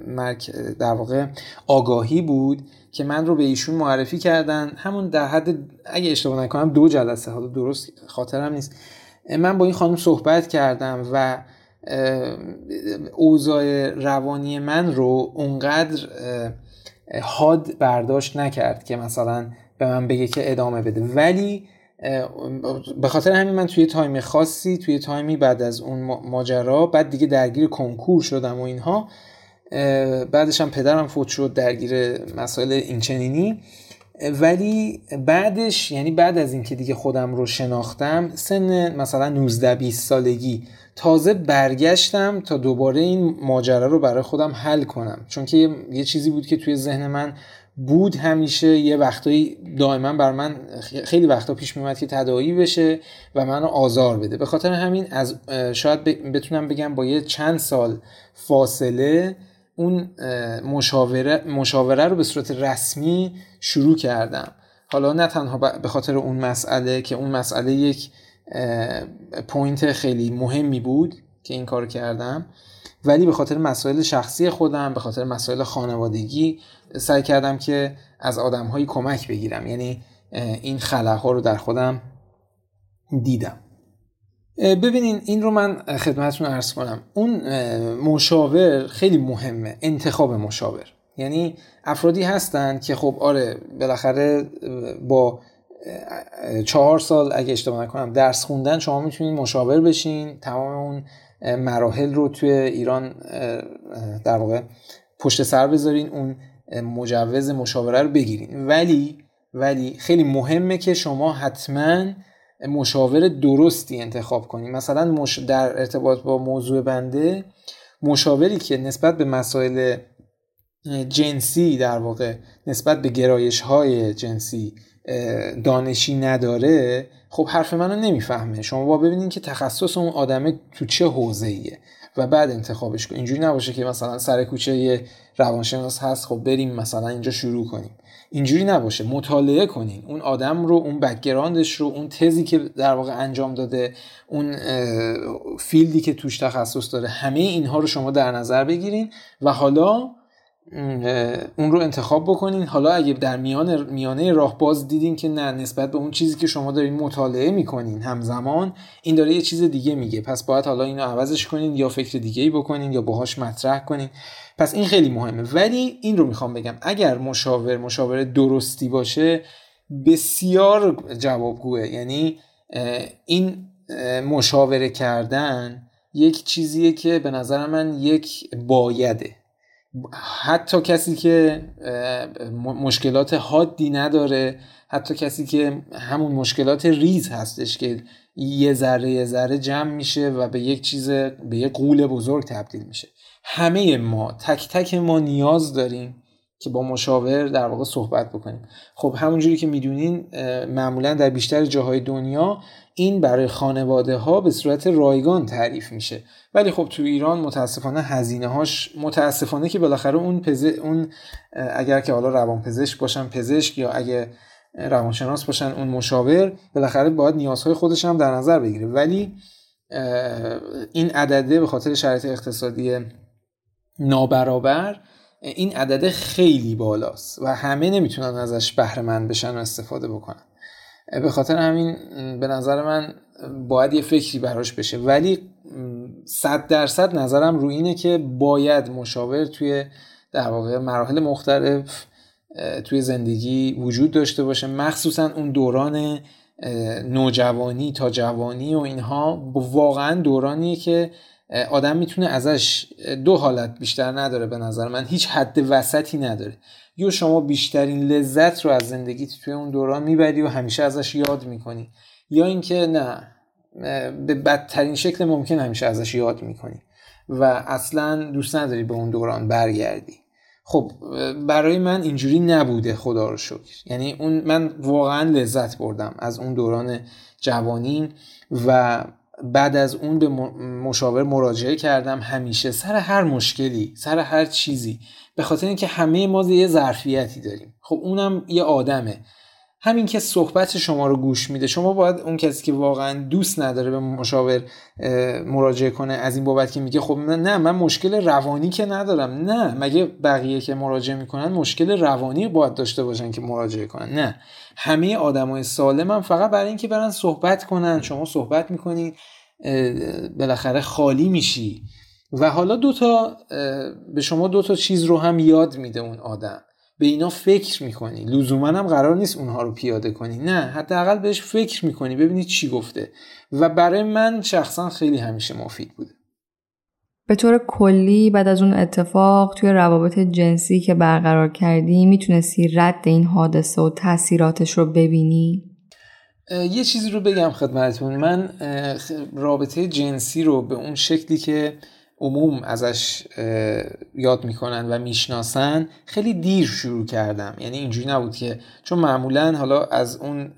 مرک در واقع آگاهی بود که من رو به ایشون معرفی کردن همون در حد اگه اشتباه نکنم دو جلسه حالا درست خاطرم نیست من با این خانم صحبت کردم و اوضاع روانی من رو اونقدر حاد برداشت نکرد که مثلا به من بگه که ادامه بده. ولی به خاطر همین من توی تایم خاصی توی تایمی بعد از اون ماجرا بعد دیگه درگیر کنکور شدم و اینها بعدش هم پدرم فوت شد درگیر مسائل اینچنینی. ولی بعدش یعنی بعد از اینکه دیگه خودم رو شناختم سن مثلا 19 20 سالگی تازه برگشتم تا دوباره این ماجرا رو برای خودم حل کنم. چون که یه چیزی بود که توی ذهن من بود همیشه یه وقتایی دائما بر من خیلی وقتا پیش میومد که تدایی بشه و منو آزار بده. به خاطر همین از شاید بتونم بگم با یه چند سال فاصله اون مشاوره, مشاوره رو به صورت رسمی شروع کردم. حالا نه تنها به خاطر اون مسئله که اون مسئله یک پوینت خیلی مهمی بود که این کار کردم ولی به خاطر مسائل شخصی خودم به خاطر مسائل خانوادگی سعی کردم که از آدمهایی کمک بگیرم. یعنی این خلاها رو در خودم دیدم. ببینین این رو من خدمتتون ارز کنم. اون مشاور خیلی مهمه انتخاب مشاور. یعنی افرادی هستند که خب آره بالاخره با چهار سال اگه اشتباه نکنم درس خوندن شما می‌تونید مشاور بشین. تمام اون مراحل رو توی ایران در واقع پشت سر بذارین اون مجوز مشاوره رو بگیرین. ولی ولی خیلی مهمه که شما حتما مشاور درستی انتخاب کنید مثلا مش... در ارتباط با موضوع بنده مشاوری که نسبت به مسائل جنسی در واقع نسبت به گرایش های جنسی دانشی نداره خب حرف منو نمی‌فهمه. شما با ببینید که تخصص اون آدمه تو چه حوزه ایه و بعد انتخابش کن. اینجوری نباشه که مثلا سر کوچه روانشناس هست خب بریم مثلا اینجا شروع کنیم. اینجوری نباشه مطالعه کنین. اون آدم رو اون بکگراندش رو اون تزی که در واقع انجام داده اون فیلدی که توش تخصص داره همه اینها رو شما در نظر بگیرین و حالا اون رو انتخاب بکنین. حالا اگه در میان میانه راه باز دیدین که نه نسبت به اون چیزی که شما دارین مطالعه می‌کنین همزمان این داره یه چیز دیگه میگه. پس باید حالا اینو عوضش کنین یا فکر دیگه ای بکنین یا باهاش مطرح کنین. پس این خیلی مهمه. ولی این رو می‌خوام بگم. اگر مشاور مشاور درستی باشه بسیار جوابگوه. یعنی این مشاوره کردن یک چیزیه که به نظر من یک بایده. حتی کسی که مشکلات حادی نداره حتی کسی که همون مشکلات ریز هستش که یه ذره یه ذره جمع میشه و به یک چیز به یک قول بزرگ تبدیل میشه. همه ما تک تک ما نیاز داریم که با مشاور در واقع صحبت بکنیم. خب همونجوری که می‌دونین معمولا در بیشتر جاهای دنیا این برای خانواده ها به صورت رایگان تعریف میشه. ولی خب تو ایران متاسفانه هزینه هاش متاسفانه که بالاخره اون پزه اون اگر که حالا روان پزشک باشن پزشک یا اگه روانشناس باشن اون مشاور بالاخره باید نیازهای خودش هم در نظر بگیره. ولی این عدده به خاطر شرایط اقتصادی نابرابر این عدده خیلی بالاست و همه نمی‌تونن ازش بهره مند بشن و استفاده بکنن. به خاطر همین به نظر من باید یه فکری براش بشه. ولی صد درصد نظرم رو اینه که باید مشاور توی در واقع مراحل مختلف توی زندگی وجود داشته باشه. مخصوصا اون دوران نوجوانی تا جوانی و اینها واقعا دورانیه که آدم می‌تونه ازش دو حالت بیشتر نداره به نظر من. هیچ حد وسطی نداره. یا شما بیشترین لذت رو از زندگی توی اون دوران می‌بری و همیشه ازش یاد می‌کنی یا اینکه نه به بدترین شکل ممکن همیشه ازش یاد می‌کنی و اصلا دوست نداری به اون دوران برگردی. خب برای من اینجوری نبوده خدا رو شکر. یعنی اون من واقعا لذت بردم از اون دوران جوانی و بعد از اون به مشاور مراجعه کردم. همیشه سر هر مشکلی سر هر چیزی. به خاطر اینکه همه ما یه ظرفیتی داریم. خب اونم یه آدمه. همین که صحبت شما رو گوش میده شما باید اون کسی که واقعا دوست نداره به مشاور مراجعه کنه از این بابت که میگه خب نه من مشکل روانی که ندارم نه. مگه بقیه که مراجعه می‌کنن مشکل روانی باید داشته باشن که مراجعه کنن؟ نه. همه آدمای سالم هم فقط برای اینکه برن صحبت کنن. شما صحبت می‌کنید بالاخره خالی میشی. و حالا دوتا به شما دوتا چیز رو هم یاد میده اون آدم. به اینا فکر می‌کنی. لزوما هم قرار نیست اونها رو پیاده کنی. نه حداقل بهش فکر می‌کنی. ببینی چی گفته. و برای من شخصا خیلی همیشه مفید بوده. به طور کلی بعد از اون اتفاق توی روابط جنسی که برقرار کردی می‌تونستی رد این حادثه و تاثیراتش رو ببینی؟ یه چیزی رو بگم خدمتون من رابطه جنسی رو به اون شکلی که عموم ازش یاد می‌کنن و می‌شناسن خیلی دیر شروع کردم. یعنی اینجوری نبود که چون معمولا حالا از اون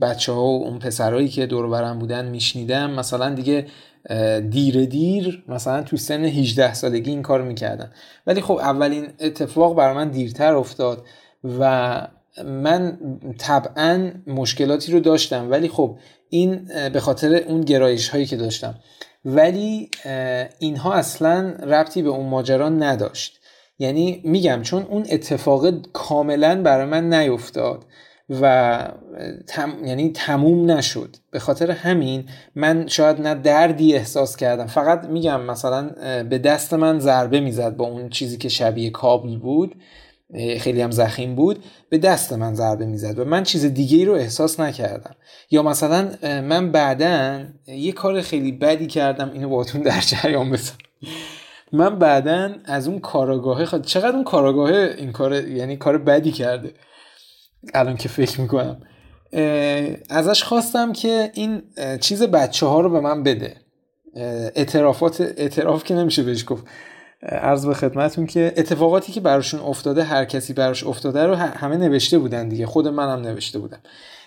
بچه ها و اون پسرهایی که دور برم بودن میشنیدم مثلا دیگه دیر دیر مثلا تو سن 18 سالگی این کار می‌کردن. ولی خب اولین اتفاق برای من دیرتر افتاد و من طبعا مشکلاتی رو داشتم. ولی خب این به خاطر اون گرایش هایی که داشتم. ولی اینها اصلا ربطی به اون ماجرا نداشت. یعنی میگم چون اون اتفاق کاملا برای من نیفتاد و تم... یعنی تموم نشد. به خاطر همین من شاید نه دردی احساس کردم. فقط میگم مثلا به دست من ضربه می‌زد با اون چیزی که شبیه کابل بود. خیلی هم زخیم بود به دست من ضربه می‌زد و من چیز دیگه ای رو احساس نکردم. یا مثلا من بعدا یه کار خیلی بدی کردم اینو باهاتون در جریان بذارم. من بعدا از اون کاراگاهه خود چقدر اون کاراگاهه این کار یعنی کار بدی کرده؟ الان که فکر می‌کنم. ازش خواستم که این چیز بچه ها رو به من بده. اعترافات اعتراف که نمیشه بهش گفت. عرض به خدمتون که اتفاقاتی که براشون افتاده هر کسی براش افتاده رو همه نوشته بودن دیگه. خود منم نوشته بودم.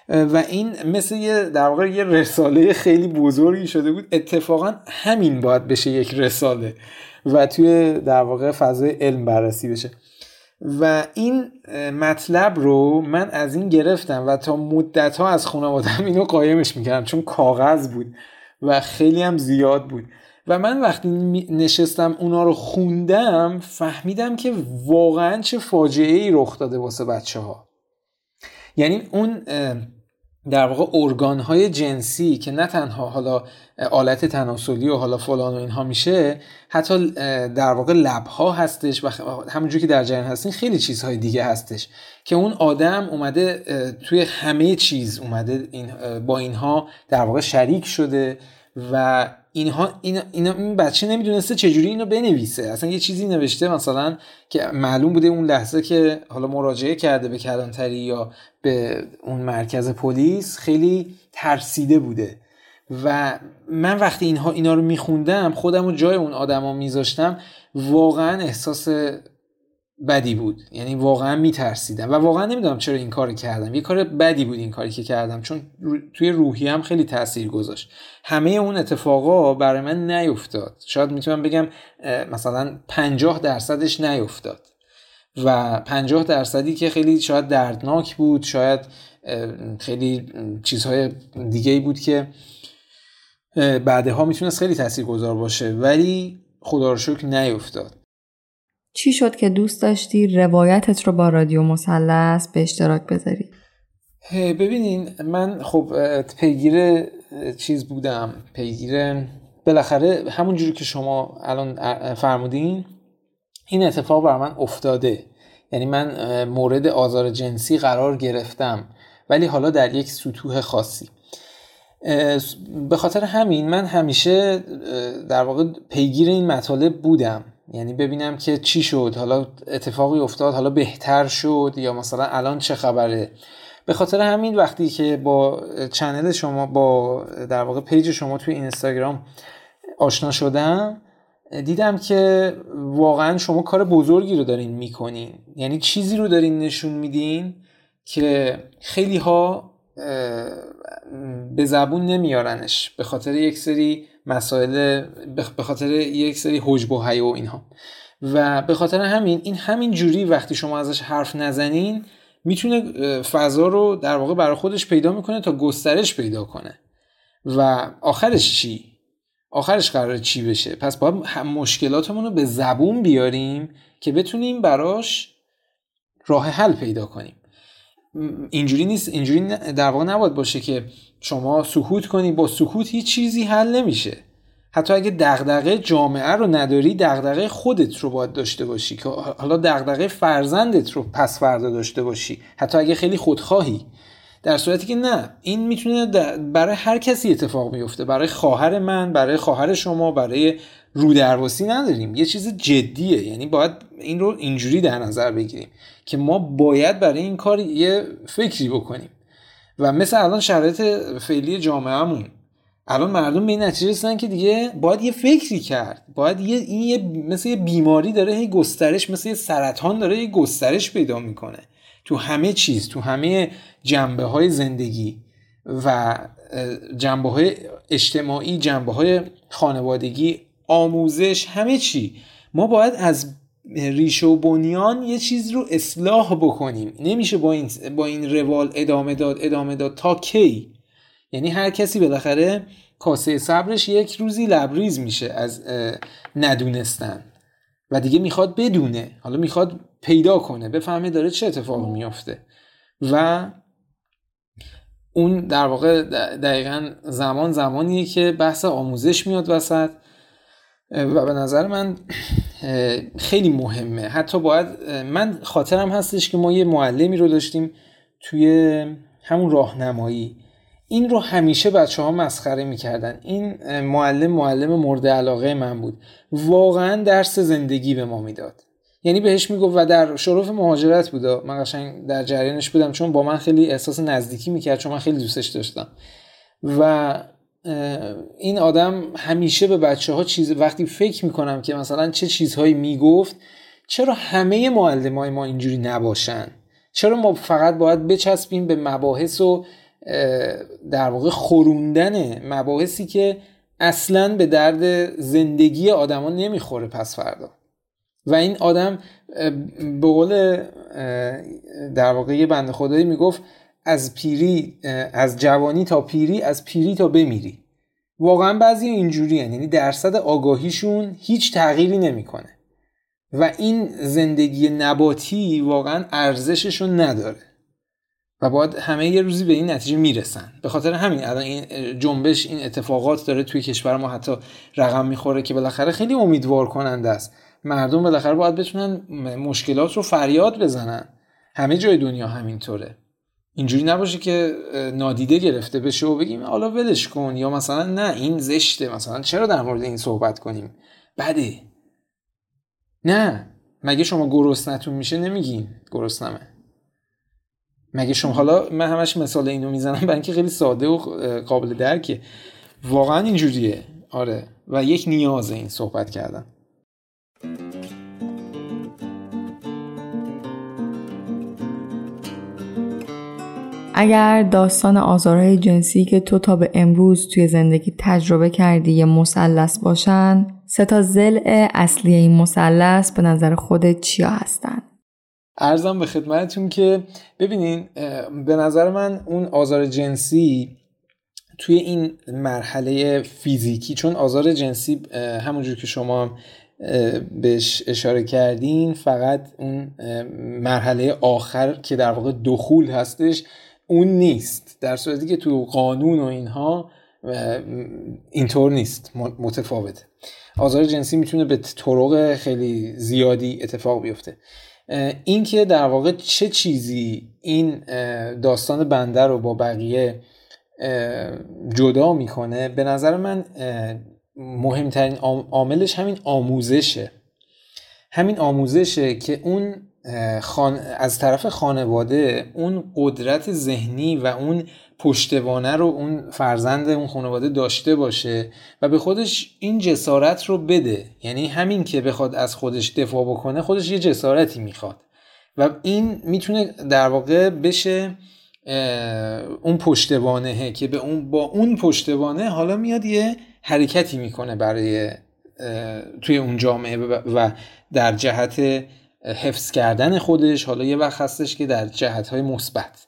و این مثل یه در واقع یه رساله خیلی بزرگی شده بود. اتفاقا همین باید بشه یک رساله و توی در واقع فضای علم بررسی بشه. و این مطلب رو من از این گرفتم و تا مدت ها از خانوادم اینو قایمش می‌کردم چون کاغذ بود و خیلی هم زیاد بود. و من وقتی نشستم اونا رو خوندم فهمیدم که واقعا چه فاجعه ای رخ داده واسه بچه ها یعنی اون در واقع ارگان های جنسی که نه تنها حالا آلت تناسلی و حالا فلان و اینها میشه حتی در واقع لب ها هستش و همونجور که در جریان هستین خیلی چیزهای دیگه هستش که اون آدم اومده توی همه چیز اومده این با اینها در واقع شریک شده و اینها این, این بچه نمی‌دونسته چجوری اینو بنویسه. اصلا یه چیزی نوشته مثلا که معلوم بوده اون لحظه که حالا مراجعه کرده به کلانتری یا به اون مرکز پلیس خیلی ترسیده بوده. و من وقتی اینها اینا رو میخوندم خودم رو جای اون آدما میذاشتم واقعا احساس بدی بود. یعنی واقعا میترسیدم. و واقعا نمی‌دونم چرا این کار کردم. یه کار بدی بود این کاری که کردم چون توی روحی هم خیلی تاثیر گذاشت. همه اون اتفاقا برای من نیفتاد. شاید می‌تونم بگم مثلا 50 درصدش نیفتاد. و 50 درصدی که خیلی شاید دردناک بود شاید خیلی چیزهای دیگه بود که بعدها می‌تونست خیلی تاثیرگذار باشه. ولی خدا رو شکر نیفتاد. چی شد که دوست داشتی روایتت رو با رادیو مثلث به اشتراک بذاری؟ ببینین من خب پیگیر چیز بودم. پیگیر بالاخره همونجوری که شما الان فرمودین این اتفاق بر من افتاده. یعنی من مورد آزار جنسی قرار گرفتم ولی حالا در یک سطوح خاصی. به خاطر همین من همیشه در واقع پیگیر این مطالب بودم. یعنی ببینم که چی شد. حالا اتفاقی افتاد حالا بهتر شد یا مثلا الان چه خبره. به خاطر همین وقتی که با channel شما با در واقع page شما توی اینستاگرام آشنا شدم دیدم که واقعا شما کار بزرگی رو دارین می‌کنین. یعنی چیزی رو دارین نشون میدین که خیلی ها به زبون نمیارنش. به خاطر یک سری مسائل به خاطر یک سری حجب و حیا و اینها. و به خاطر همین این همین جوری وقتی شما ازش حرف نزنین می‌تونه فضا رو در واقع برای خودش پیدا می‌کنه تا گسترش پیدا کنه. و آخرش چی؟ آخرش قرار چی بشه؟ پس باید مشکلاتمون رو به زبون بیاریم که بتونیم براش راه حل پیدا کنیم. اینجوری نیست اینجوری در واقع نباید باشه که شما سکوت کنی. با سکوت هیچ چیزی حل نمیشه. حتی اگه دغدغه جامعه رو نداری دغدغه خودت رو باید داشته باشی که حالا دغدغه فرزندت رو پس فردا داشته باشی. حتی اگه خیلی خودخواهی. در صورتی که نه این می‌تونه برای هر کسی اتفاق میفته برای خواهر من برای خواهر شما برای رودرواسی نداریم. یه چیز جدیه. یعنی باید این رو اینجوری در نظر بگیریم که ما باید برای این کار یه فکری بکنیم. و مثل الان شرایط فعلی جامعهمون الان مردم به این نتیجه رسیدن که دیگه باید یه فکری کرد. باید یه این یه مثل یه بیماری داره هی گسترش مثل یه سرطان داره یه گسترش پیدا می‌کنه. تو همه چیز تو همه جنبه های زندگی و جنبه های اجتماعی جنبه های خانوادگی آموزش همه چی. ما باید از ریشه و بنیان یه چیز رو اصلاح بکنیم. نمیشه با این, با این روال ادامه داد ادامه داد تا کی؟ یعنی هر کسی بالاخره کاسه صبرش یک روزی لبریز میشه از ندونستن. و دیگه می‌خواد بدونه. حالا می‌خواد پیدا کنه بفهمه داره چه اتفاقی میافته. و اون در واقع دقیقا زمان زمانیه که بحث آموزش میاد وسط. و به نظر من خیلی مهمه. حتی باید من خاطرم هستش که ما یه معلمی رو داشتیم توی همون راهنمایی. این رو همیشه بچه ها مسخره می‌کردن. این معلم معلم مورد علاقه من بود. واقعا درس زندگی به ما می‌داد. یعنی بهش می‌گفت و در شرف مهاجرت بود. من قشنگ در جریانش بودم چون با من خیلی احساس نزدیکی می‌کرد چون من خیلی دوستش داشتم. و این آدم همیشه به بچه ها چیز وقتی فکر می‌کنم که مثلا چه چیزهایی می‌گفت چرا همه معلم های ما اینجوری نباشن؟ چرا ما فقط باید بچسبیم به مباحث و در واقع خوروندن مباحثی که اصلا به درد زندگی آدما نمی‌خوره پس فردا؟ و این آدم به قول در واقع یه بنده خدایی می‌گفت از پیری از جوانی تا پیری از پیری تا بمیری. واقعا بعضی اینجوری یعنی درصد آگاهیشون هیچ تغییری نمی‌کنه. و این زندگی نباتی واقعا ارزششون نداره. و باید همه یه روزی به این نتیجه می‌رسن. به خاطر همین الان این جنبش این اتفاقات داره توی کشور ما حتی رقم می‌خوره که بالاخره خیلی امیدوار کننده است. مردم بالاخره باید بتونن مشکلات رو فریاد بزنن. همه جای دنیا همینطوره. اینجوری نباشه که نادیده گرفته بشه و بگیم حالا ولش کن یا مثلا نه این زشته مثلا چرا در مورد این صحبت کنیم؟ بده. نه. مگه شما گرسنتون میشه؟ نمیگین. گرسنمه. مگه شما حالا من همش مثال اینو می‌زنم برای اینکه خیلی ساده و قابل درکه. واقعا اینجوریه. آره. و یک نیازه این صحبت کردن. اگر داستان آزارهای جنسی که تو تا به امروز توی زندگی تجربه کردی یه مثلث باشن سه تا زل اصلی این مثلث به نظر خودت چیا هستن؟ ارزم به خدمتتون که ببینین به نظر من اون آزار جنسی توی این مرحله فیزیکی چون آزار جنسی همونجور که شما بهش اشاره کردین فقط اون مرحله آخر که در واقع دخول هستش اون نیست. در صورتی که تو قانون و اینها اینطور نیست. متفاوته. آزار جنسی می‌تونه به طرق خیلی زیادی اتفاق بیفته. این که در واقع چه چیزی این داستان بنده رو با بقیه جدا می‌کنه به نظر من مهمترین عاملش همین آموزشه. همین آموزشه که اون خان... از طرف خانواده اون قدرت ذهنی و اون پشتوانه رو اون فرزند اون خانواده داشته باشه و به خودش این جسارت رو بده. یعنی همین که بخواد از خودش دفاع بکنه خودش یه جسارتی می‌خواد. و این می‌تونه در واقع بشه اون پشتوانه که به اون با اون پشتوانه حالا میاد یه حرکتی می‌کنه برای توی اون جامعه و در جهت حفظ کردن خودش حالا یه وقت هستش که در جهت های مثبت.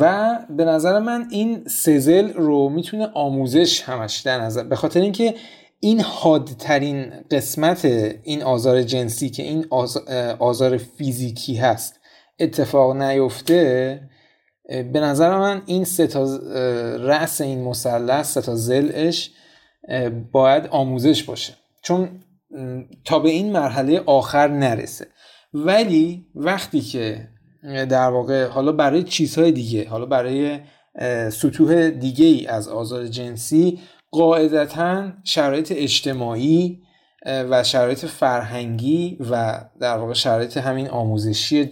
و به نظر من این سزل رو می‌تونه آموزش همش در نظر به خاطر اینکه این حادترین قسمت این آزار جنسی که این آزار فیزیکی هست اتفاق نیفته به نظر من این سه تا رأس این مثلث سه تا زلش باید آموزش باشه. چون تا به این مرحله آخر نرسه. ولی وقتی که در واقع حالا برای چیزهای دیگه حالا برای سطوح دیگه ای از آزار جنسی قاعدتا شرایط اجتماعی و شرایط فرهنگی و در واقع شرایط همین آموزشی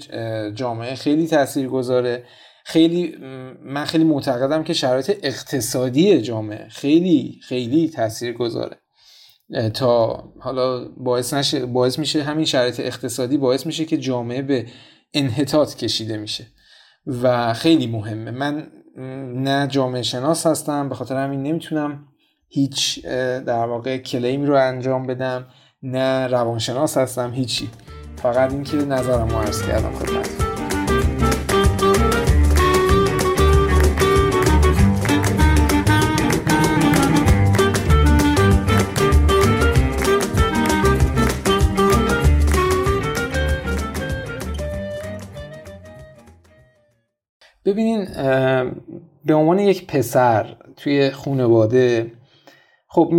جامعه خیلی تاثیر گذاره. خیلی من خیلی معتقدم که شرایط اقتصادی جامعه خیلی خیلی تاثیر گذاره. تا حالا باعث, نشه باعث میشه همین شرایط اقتصادی باعث میشه که جامعه به انحطاط کشیده میشه. و خیلی مهمه. من نه جامعه شناس هستم به خاطر همین نمی‌تونم هیچ در واقع کلیمی رو انجام بدم. نه روانشناس هستم هیچی. فقط اینکه نظرم رو عرض کردم خدمتتون. ببینین به عنوان یک پسر توی خانواده خب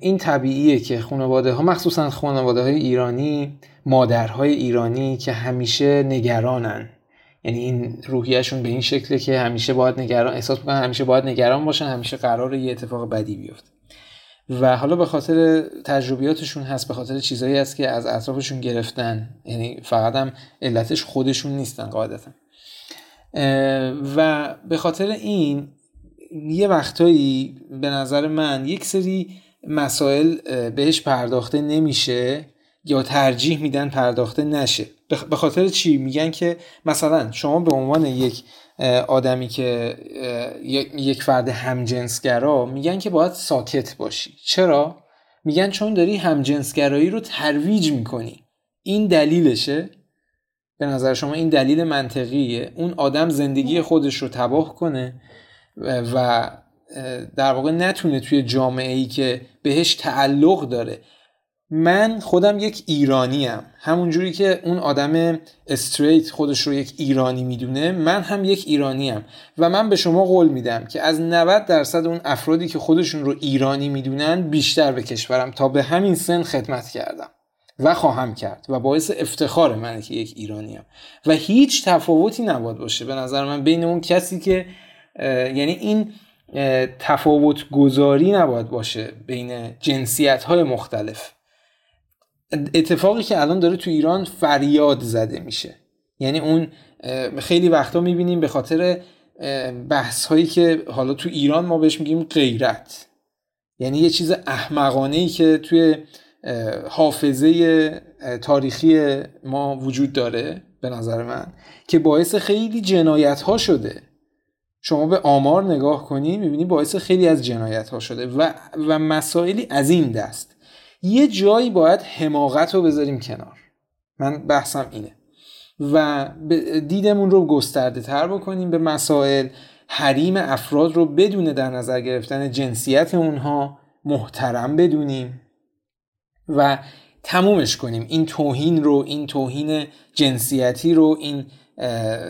این طبیعیه که خانواده ها مخصوصا خانواده های ایرانی مادرهای ایرانی که همیشه نگرانن. یعنی این روحیهشون به این شکله که همیشه باید نگران احساس می‌کنن همیشه باید نگران باشن همیشه قرار یه اتفاق بدی بیفته. و حالا به خاطر تجربیاتشون هست به خاطر چیزایی هست که از اطرافشون گرفتن. یعنی فقط هم علتش خودشون نیستن قاعدتا. و به خاطر این یه وقتایی به نظر من یک سری مسائل بهش پرداخته نمیشه یا ترجیح میدن پرداخته نشه. به خاطر چی؟ میگن که مثلا شما به عنوان یک آدمی که یک فرد همجنسگرا میگن که باید ساکت باشی. چرا؟ میگن چون داری همجنسگرایی رو ترویج می‌کنی. این دلیلشه. به نظر شما این دلیل منطقیه اون آدم زندگی خودش رو تباه کنه و در واقع نتونه توی جامعه ای که بهش تعلق داره من خودم یک ایرانی هم. همونجوری که اون آدم استریت خودش رو یک ایرانی می‌دونه من هم یک ایرانی هم. و من به شما قول میدم که از 90 درصد اون افرادی که خودشون رو ایرانی می‌دونن بیشتر به کشورم تا به همین سن خدمت کردم و خواهم کرد و باعث افتخار منه که یک ایرانی هم. و هیچ تفاوتی نباید باشه به نظر من بین اون کسی که یعنی این تفاوت گذاری نباید باشه بین جنسیت های مختلف. اتفاقی که الان داره تو ایران فریاد زده میشه. یعنی اون خیلی وقتا می‌بینیم به خاطر بحث هایی که حالا تو ایران ما بهش میگیم غیرت. یعنی یه چیز احمقانه ای که توی حافظه تاریخی ما وجود داره به نظر من که باعث خیلی جنایت ها شده. شما به آمار نگاه کنید می‌بینی باعث خیلی از جنایت ها شده و, و مسائلی از این دست. یه جایی باید حماقت رو بذاریم کنار. من بحثم اینه. و دیدمون رو گسترده تر بکنیم به مسائل. حریم افراد رو بدون در نظر گرفتن جنسیت اونها محترم بدونیم. و تمومش کنیم. این توهین رو این توهین جنسیتی رو این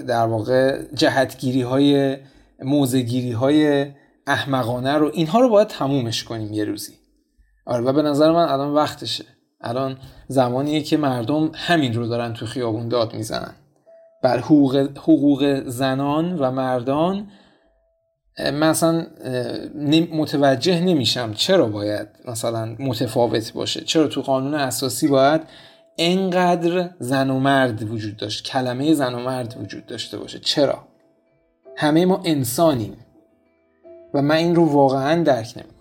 در واقع جهتگیری های موزگیری های احمقانه رو اینها رو باید تمومش کنیم یه روزی. آره و به نظر من الان وقتشه. الان زمانیه که مردم همین رو دارن تو خیابون داد می‌زنن. بر حقوق, حقوق زنان و مردان مثلا متوجه نمیشم چرا باید مثلا متفاوت باشه. چرا تو قانون اساسی باید انقدر زن و مرد وجود داشت کلمه زن و مرد وجود داشته باشه؟ چرا؟ همه ما انسانیم. و من این رو واقعا درک نمی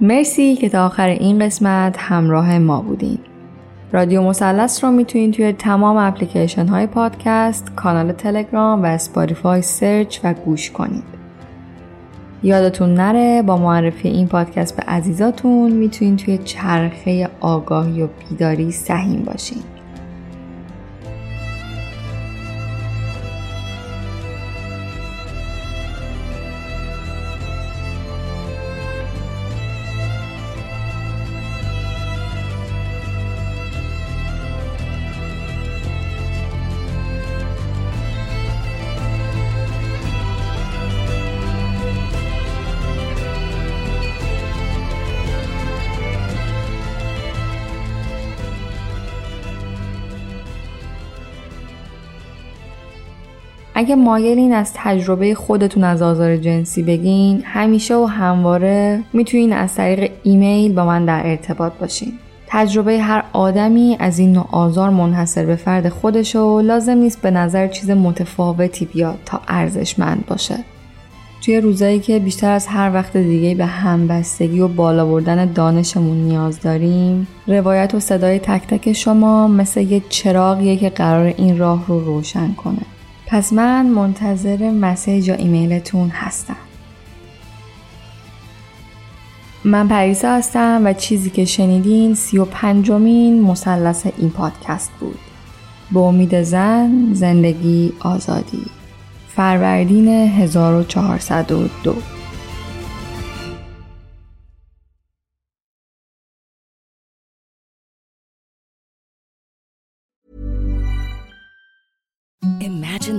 مرسی که تا آخر این قسمت همراه ما بودین. رادیو مثلث رو می‌تونید توی تمام اپلیکیشن های پادکست، کانال تلگرام و اسپاتیفای search و گوش کنید. یادتون نره با معرفی این پادکست به عزیزاتون می‌تونید توی چرخه آگاهی و بیداری سهیم باشین. اگه مایلین از تجربه خودتون از آزار جنسی بگین همیشه و همواره می‌تونین از طریق ایمیل با من در ارتباط باشین. تجربه هر آدمی از این نوع آزار منحصر به فرد خودش و لازم نیست به نظر چیز متفاوتی بیاد تا ارزشمند باشه. توی روزایی که بیشتر از هر وقت دیگه به همبستگی و بالا بردن دانشمون نیاز داریم روایت و صدای تک تک شما مثل یه چراغیه که قرار این راه رو روشن کنه. پس من منتظر مسیج یا ایمیلتون هستم. من پریسا هستم و چیزی که شنیدین سی و پنجمین مسلس این پادکست بود. به امید زن زندگی آزادی. فروردین 1402